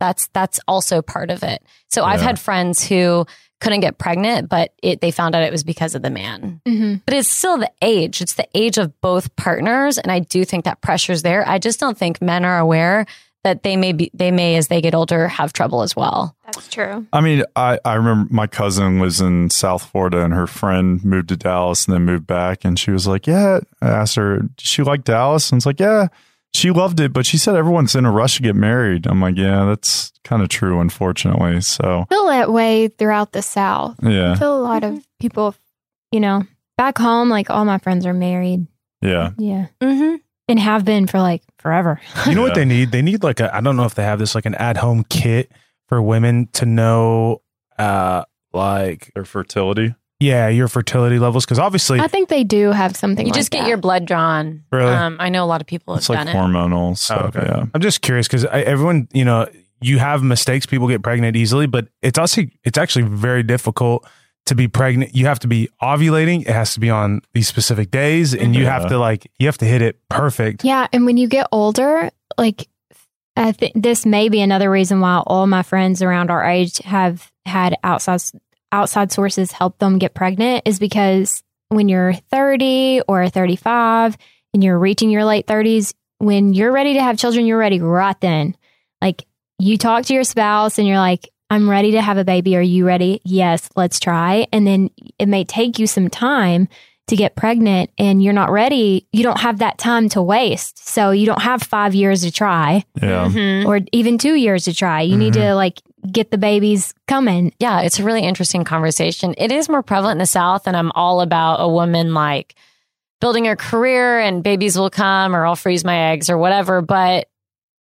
that's that's also part of it. So I've had friends who couldn't get pregnant, but it they found out it was because of the man. Mm-hmm. But it's still the age. It's the age of both partners. And I do think that pressure's there. I just don't think men are aware that they may be they may as they get older have trouble as well. That's true. I mean, I, I remember my cousin was in South Florida and her friend moved to Dallas and then moved back. And she was like, Yeah. I asked her, Did she like Dallas? And it's like, Yeah, she loved it. But she said everyone's in a rush to get married. I'm like, Yeah, that's kind of true, unfortunately. So, I feel that way throughout the South. Yeah, I yeah. feel a lot of people, you know, back home, like all my friends are married. Yeah. Yeah. Mm-hmm. And have been for like forever. You know what they need? They need like a I don't know if they have this like an at home kit for women to know uh like Their fertility. yeah, your fertility levels cuz obviously I think they do have something You like just get that. your blood drawn. Really? Um, I know a lot of people have It's like done it. hormonal stuff. Oh, okay. Yeah. I'm just curious cuz everyone, you know, you have mistakes people get pregnant easily, but it's also it's actually very difficult to be pregnant. You have to be ovulating. It has to be on these specific days and you have to like you have to hit it perfect. Yeah, and when you get older, like I think this may be another reason why all my friends around our age have had outside outside sources help them get pregnant is because when you're 30 or 35 and you're reaching your late 30s, when you're ready to have children, you're ready right then. Like you talk to your spouse and you're like, I'm ready to have a baby. Are you ready? Yes, let's try. And then it may take you some time to get pregnant and you're not ready. You don't have that time to waste. So you don't have five years to try Yeah. Mhm. or even two years to try. You need to like get the babies coming. Yeah, it's a really interesting conversation. It is more prevalent in the South, and I'm all about a woman like building her career and babies will come or I'll freeze my eggs or whatever. But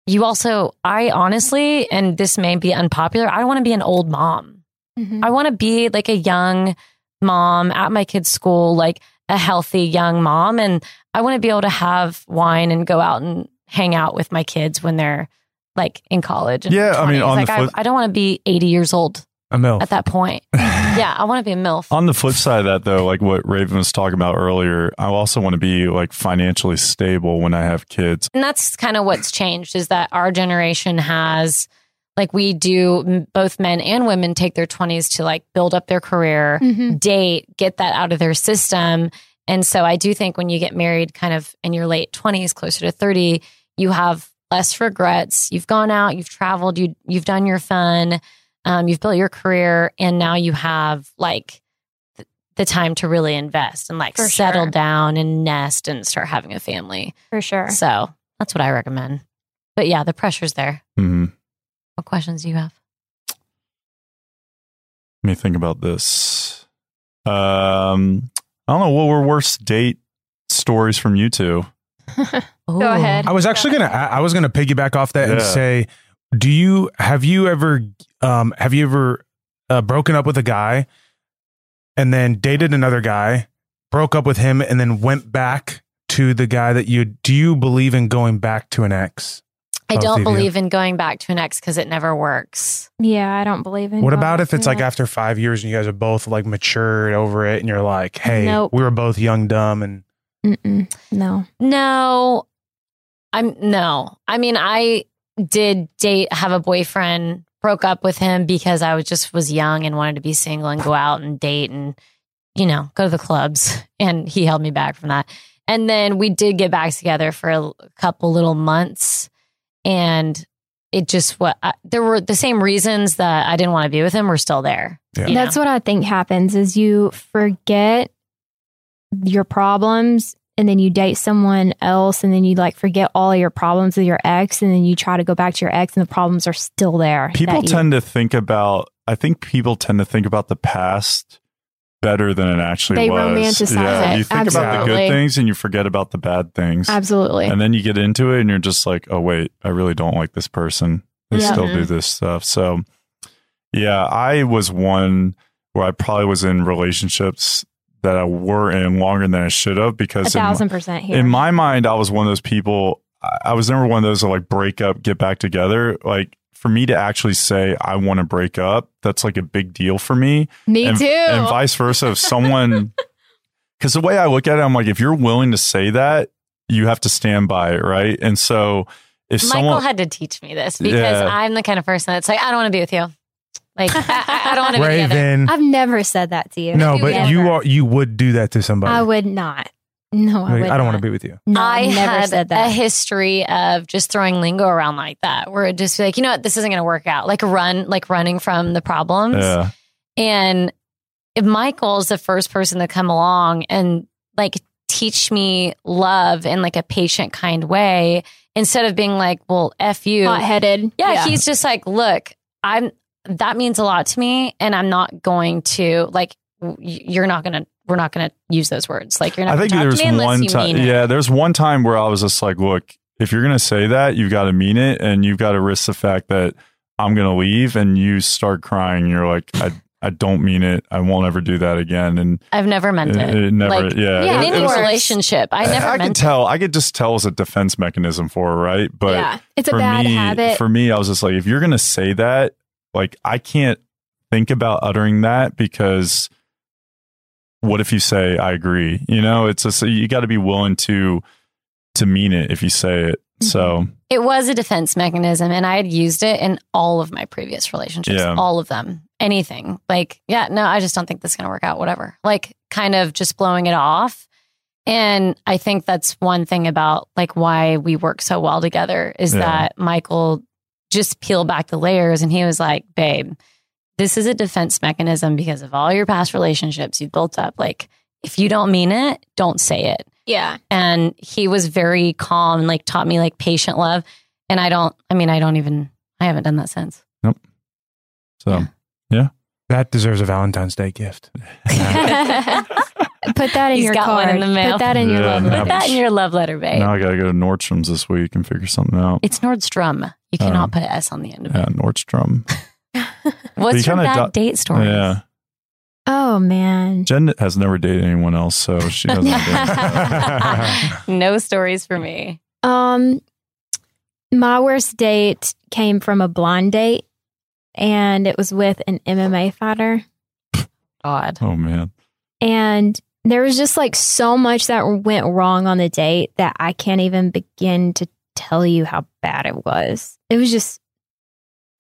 you also, I honestly, and this may be unpopular, I want to be an old mom. Mm-hmm. I want to be like a young mom at my kid's school, like a healthy young mom. And I want to be able to have wine and go out and hang out with my kids when they're like in college. and Yeah, I mean, 20s. on the like I, flip- I don't want to be 80 years old A milf. at that point. yeah, I want to be a MILF. On the flip side of that, though, like what Raven was talking about earlier, I also want to be like financially stable when I have kids. and that's kind of what's changed is that our generation has like we do both men and women take their 20s to like build up their career Mhm. date get that out of their system and so i do think when you get married kind of in your late 20s closer to 30 you have less regrets you've gone out you've traveled you you've done your fun um, you've built your career and now you have like th- the time to really invest and like For settle sure. down and nest and start having a family For sure. so that's what I recommend. But yeah, the pressure's there. hmm What questions do you have? Let me think about this. Um, I don't know what were worst date stories from you two. Go ahead. I was actually gonna. I I was gonna piggyback off that and say, do you have you ever um have you ever uh, broken up with a guy and then dated another guy, broke up with him, and then went back to the guy that you? Do you believe in going back to an ex? I don't believe in going back to an ex because it never works. yeah, I don't believe in. What going about if it's like that. after five years and you guys are both like matured over it and you're like, hey, Nope. we were both young, dumb, and Mm-mm. no? No, I'm no. I mean, I did date, have a boyfriend, broke up with him because I was just was young and wanted to be single and go out and date and you know go to the clubs. And he held me back from that. And then we did get back together for a couple little months, and it just what I, there were the same reasons that I didn't want to be with him were still there. Yeah. you know? That's what I think happens is you forget your problems and then you date someone else and then you like forget all your problems with your ex and then you try to go back to your ex and the problems are still there. People tend to think about. I think people tend to think about the past better than it actually They was. romanticize yeah, it. you think about the good things and you forget about the bad things. Absolutely. And then you get into it and you're just like, oh, wait, I really don't like this person. They Yeah. still do mm-hmm. this stuff. So, yeah, I was one where I probably was in relationships that I were in longer than I should have a because in my- thousand percent here. in my mind, I was one of those people. I- I was never one of those that like break up, get back together. Like for me to actually say I want to break up, that's like a big deal for me. Me and, too. And vice versa. If someone, because the way I look at it, I'm like, if you're willing to say that, you have to stand by it, right? And so if Michael someone, had to teach me this because Yeah. I'm the kind of person that's like, I don't want to be with you. Like, I, I- I don't want to be together. Raven. I've never said that to you. No, do but ever. you are you would do that to somebody. I would not. No, I Like, would. I don't not. want to be with you. No, I I've never had said a that. history of just throwing lingo around like that, where it just be like, you know what, this isn't going to work out. Like run, like running from the problems. yeah, And if Michael's the first person to come along and like teach me love in like a patient kind way, instead of being like, well, f you. Hot headed. Yeah, he's just like, look, I'm that means a lot to me, and I'm not going to like. You're not gonna. We're not gonna use those words. Like you're not. I think gonna talk to me unless one time. Yeah, there's one time where I was just like, look, if you're gonna say that, you've got to mean it, and you've got to risk the fact that I'm gonna leave, and you start crying. You're like, I, I don't mean it. I won't ever do that again. And I've never meant it, it. it never, Like, yeah, in it- it any relationship, I never I can meant tell. I could just tell as a defense mechanism for her, right? But yeah. It's a for bad me, habit. for me, I was just like, if you're gonna say that, like, I can't think about uttering that because what if you say I agree? You know, it's just you got to be willing to to mean it if you say it. Mm-hmm. So It was a defense mechanism, and I had used it in all of my previous relationships, Yeah. all of them. Anything like, yeah, no, I just don't think this is going to work out. Whatever, like, kind of just blowing it off. And I think that's one thing about like why we work so well together is Yeah. that Michael just peeled back the layers and he was like, babe, this is a defense mechanism because of all your past relationships you've built up. Like, if you don't mean it, don't say it. Yeah. And he was very calm and like taught me like patient love. And I don't, I mean, I don't even, I haven't done that since. Nope. So Yeah. That deserves a Valentine's Day gift. Put that in He's your got one card. in the mail. Put that in your Yeah, love no. Put letter. that in your love letter, babe. now I got to go to Nordstrom's this week and figure something out. It's Nordstrom. You cannot Um, put an S on the end of Yeah, it. Nordstrom. What's you your bad do- date story? Yeah. Oh man. Jen has never dated anyone else, so she doesn't have no stories for me. Um, my worst date came from a blind date, and it was with an MMA fighter. God. Oh, man. And there was just like so much that went wrong on the date that I can't even begin to tell you how bad it was. It was just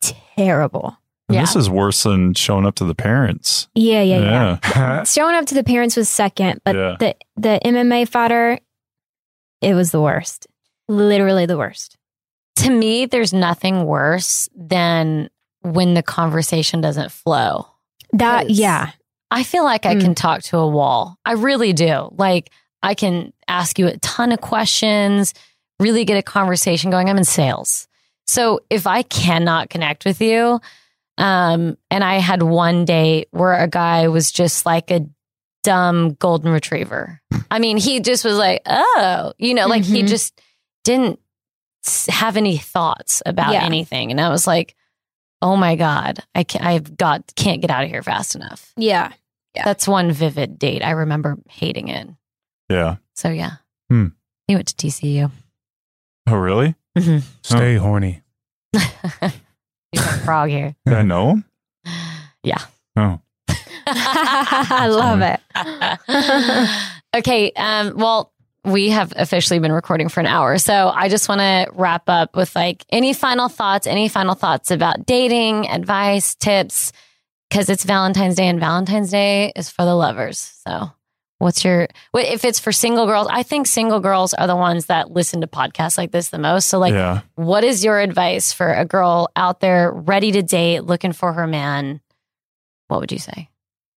terrible. Yeah. This is worse than showing up to the parents. Yeah, yeah, yeah. Yeah. Showing up to the parents was second, but Yeah. the the MMA fighter, it was the worst. Literally the worst. To me, there's nothing worse than when the conversation doesn't flow. That yeah. I feel like I Mm. can talk to a wall. I really do. Like I can ask you a ton of questions, really get a conversation going. I'm in sales. So if I cannot connect with you, um, and I had one date where a guy was just like a dumb golden retriever. I mean, he just was like, oh, you know, like he Mhm. just didn't have any thoughts about Yeah. anything. And I was like, oh my God, I can't, I've got, can't get out of here fast enough. Yeah. Yeah. That's one vivid date. I remember hating it. Yeah. So yeah. Hmm. He went to TCU. Oh, really? Stay horny. He's a frog here. Did I know him? Yeah. Oh. I love it. okay. Um, well, we have officially been recording for an hour. So I just want to wrap up with like any final thoughts, any final thoughts about dating, advice, tips, because it's Valentine's Day and Valentine's Day is for the lovers. So what's your, what, if it's for single girls, I think single girls are the ones that listen to podcasts like this the most. So like, yeah. what is your advice for a girl out there ready to date, looking for her man? What would you say?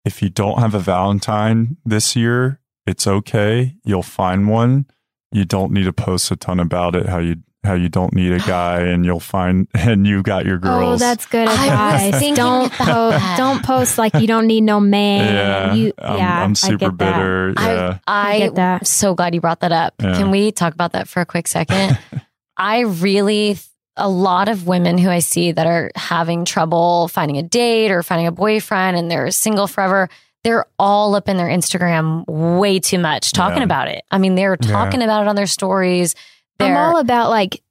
If you don't have a Valentine this year, it's okay. You'll find one. You don't need to post a ton about it. How you how you don't need a guy, and you'll find and you got your oh, girls. Oh, that's good advice. Don't post. Don't post like you don't need no man. yeah. You, I'm, yeah, I'm I super get that. bitter. Yeah. I, I get that. am so glad you brought that up. Yeah. Can we talk about that for a quick second? I really, a lot of women who I see that are having trouble finding a date or finding a boyfriend and they're single forever, they're all up in their Instagram way too much talking Yeah. about it. I mean, they're Yeah. talking about it on their stories. I'm They're, all about like,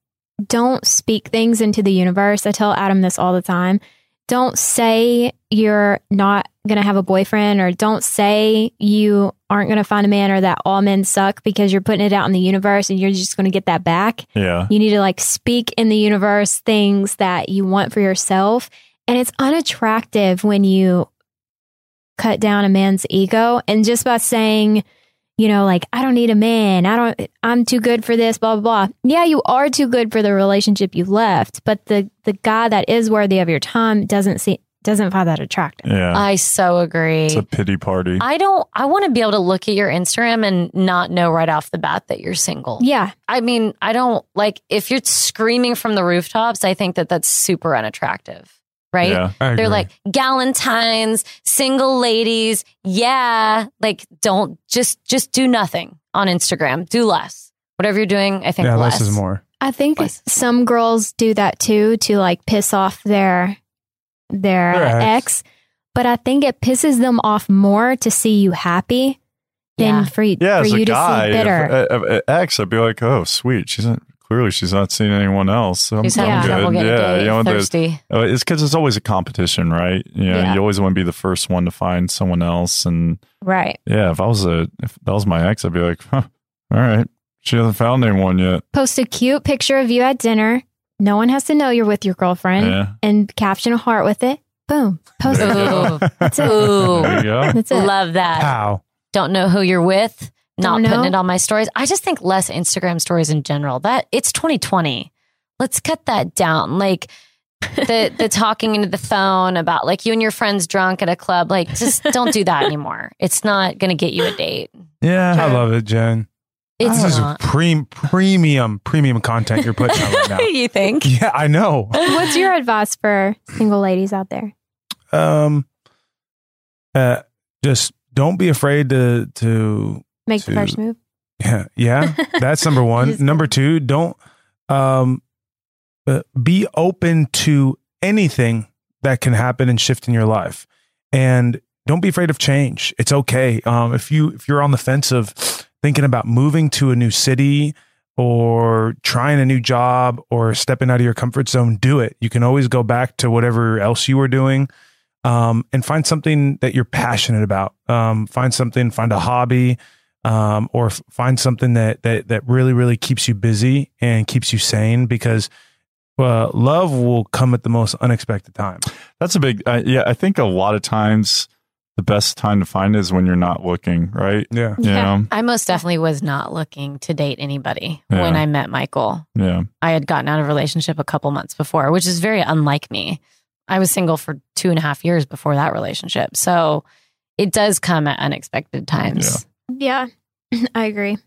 don't speak things into the universe. I tell Adam this all the time. Don't say you're not going to have a boyfriend or don't say you aren't going to find a man or that all men suck because you're putting it out in the universe and you're just going to get that back. yeah. You need to like speak in the universe things that you want for yourself. And it's unattractive when you cut down a man's ego and just by saying, you know, like, I don't need a man. I don't, I'm too good for this, blah, blah, blah. Yeah, you are too good for the relationship you left, but the, the guy that is worthy of your time doesn't see, doesn't find that attractive. Yeah. I so agree. it's a pity party. I don't, I want to be able to look at your Instagram and not know right off the bat that you're single. Yeah. I mean, I don't like if you're screaming from the rooftops, I think that that's super unattractive, right? Yeah. They're like Galentines, single ladies. Yeah, like don't just just do nothing on Instagram. Do less. Whatever you're doing, I think yeah, less. less is more. I think Less. some girls do that too to like piss off their their, Their ex. ex. But I think it pisses them off more to see you happy than Yeah. for, Yeah, for as you a to guy, see bitter. if, if, if ex, I'd be like, oh, sweet. She's not clearly she's not seeing anyone else. So I'm, She's I'm having good. getting Yeah, a you know, the, thirsty. uh, it's because it's always a competition, right? You know, Yeah. you always want to be the first one to find someone else. And right. yeah, if I was a if that was my ex, I'd be like, huh, all right, she hasn't found anyone yet. Post a cute picture of you at dinner. No one has to know you're with your girlfriend Yeah, and caption a heart with it. Boom. Post it. That's it. Ooh. there you go. That's it. love that. How? Don't know who you're with. Not putting it on my stories. I just think less Instagram stories in general. That it's 2020. Let's cut that down. Like the the talking into the phone about like you and your friends drunk at a club. Like just don't do that anymore. It's not going to get you a date. Yeah. I love it, Jen. It's This is not. pre- premium, premium content you're putting out right now. you think? Yeah, I know. What's your advice for single ladies out there? Um, uh, just don't be afraid to to Make the first move. yeah yeah. That's number one. Number two, don't um uh, be open to anything that can happen and shift in your life, and don't be afraid of change. It's okay. Um, if you if you're on the fence of thinking about moving to a new city or trying a new job or stepping out of your comfort zone, do it. You can always go back to whatever else you were doing um, and find something that you're passionate about. Um, find something, find a hobby, um, or f- find something that, that, that really, really keeps you busy and keeps you sane because uh, love will come at the most unexpected time. That's a big, uh, yeah. I think a lot of times the best time to find it is when you're not looking, right? Yeah. You Yeah. know? I most definitely was not looking to date anybody Yeah. when I met Michael. Yeah. I had gotten out of a relationship a couple months before, which is very unlike me. I was single for two and a half years before that relationship. So it does come at unexpected times. Yeah, I agree.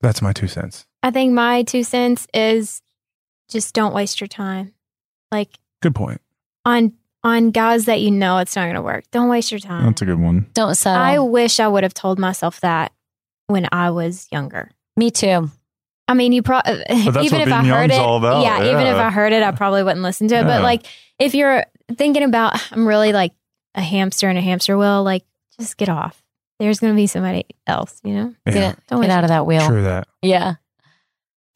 That's my two cents. I think my two cents is just don't waste your time. Like Good point. on on guys that you know it's not going to work. Don't waste your time. That's a good one. Don't settle. I wish I would have told myself that when I was younger. Me too. I mean, you probably even if I heard it, all about. yeah, even if I heard it, I probably wouldn't listen to it. Yeah. But like, if you're thinking about, I'm really like a hamster in a hamster wheel, like just get off. There's going to be somebody else, you know. Yeah. Get, Don't get out of that wheel. True that. Yeah.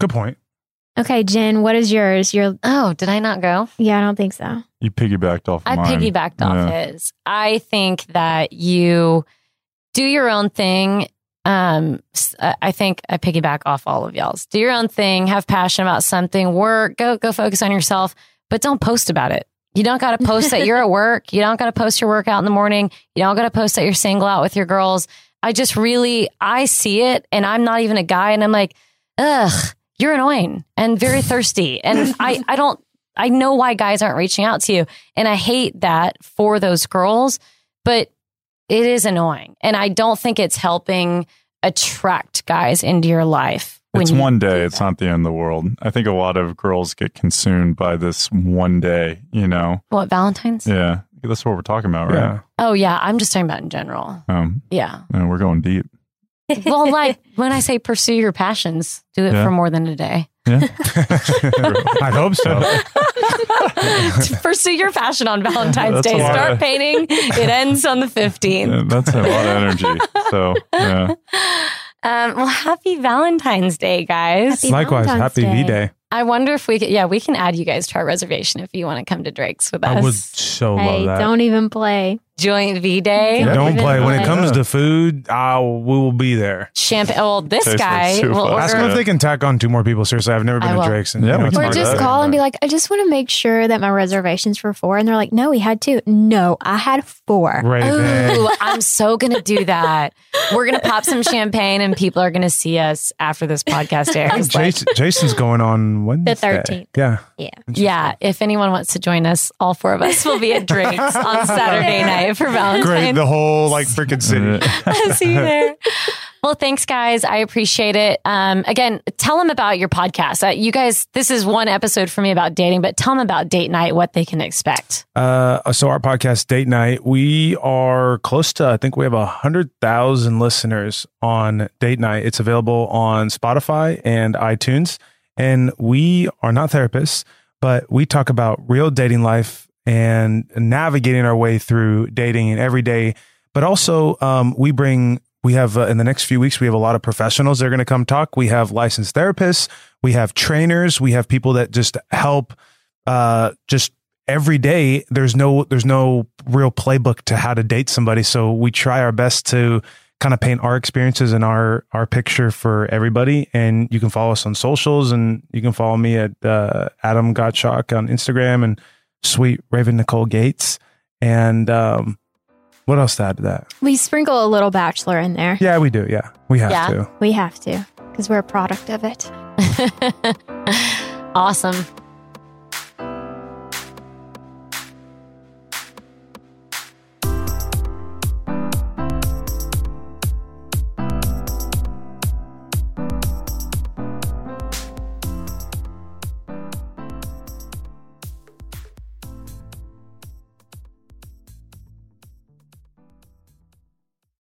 Good point. Okay, Jen, what is yours? Your Oh, did I not go? yeah, I don't think so. You piggybacked off of I mine. piggybacked off Yeah. his. I think that you do your own thing. Um, s- I I think I piggyback off all of y'all's. Do your own thing. Have passion about something. Work. Go go focus on yourself, but don't post about it. You don't got to post that you're at work. You don't got to post your workout in the morning. You don't got to post that you're single out with your girls. I just really I see it, and I'm not even a guy, and I'm like, ugh, you're annoying and very thirsty, and I I don't I know why guys aren't reaching out to you. And I hate that for those girls, but it is annoying. And I don't think it's helping attract guys into your life. When It's you one day. It's not the end of the world. I think a lot of girls get consumed by this one day, you know? What, Valentine's? Yeah. That's what we're talking about, right? Yeah. Oh, yeah. I'm just talking about in general. Um, Yeah. and we're going deep. Well, like when I say pursue your passions, do it Yeah. for more than a day. Yeah. I hope so. pursue your passion on Valentine's That's Day. Start of- painting. It ends on the 15th. Yeah, that's a lot of energy. So, yeah. Um, well, happy Valentine's Day, guys. Happy Likewise, Valentine's happy. V Day. I wonder if we could, yeah, we can add you guys to our reservation if you want to come to Drake's with us. I would so Hey, love that. don't even play. Joint V Day. Yeah. Don't even play when it comes to food. I we will be there. Champagne. Oh, well, this Tastes guy soup. will Ask Ask them if they can tack on two more people. Seriously, I've never been I to will. Drake's. And Yeah, you know, we Or just call and be like, I just want to make sure that my reservations for four. And they're like, no, we had two. No, I had four. Raven. Ooh, I'm so gonna do that. We're gonna pop some champagne, and people are gonna see us after this podcast airs. Jason, Jason's going on Wednesday. The 13th. Yeah. Yeah. yeah, if anyone wants to join us, all four of us will be at Drake's on Saturday night for Valentine's. Great. The whole like freaking city. See you there. Well, thanks, guys. I appreciate it. Um, again, tell them about your podcast. Uh, you guys, this is one episode for me about dating, but tell them about date night, what they can expect. Uh, so our podcast date night, we are close to. I think we have a hundred thousand listeners on date night. It's available on Spotify and iTunes, and we are not therapists, but we talk about real dating life and navigating our way through dating and every day. But also, um, we bring. We have uh, in the next few weeks, we have a lot of professionals that are going to come talk. We have licensed therapists, we have trainers, we have people that just help uh, just every day there's no there's no real playbook to how to date somebody so we try our best to kind of paint our experiences and our our picture for everybody and you can follow us on socials and you can follow me at uh, adam gottschalk on instagram and sweet raven nicole gates and um What else to add to that? We sprinkle a little bachelor in there. Yeah, we do. Yeah, we have Yeah. to. We have to because we're a product of it. awesome.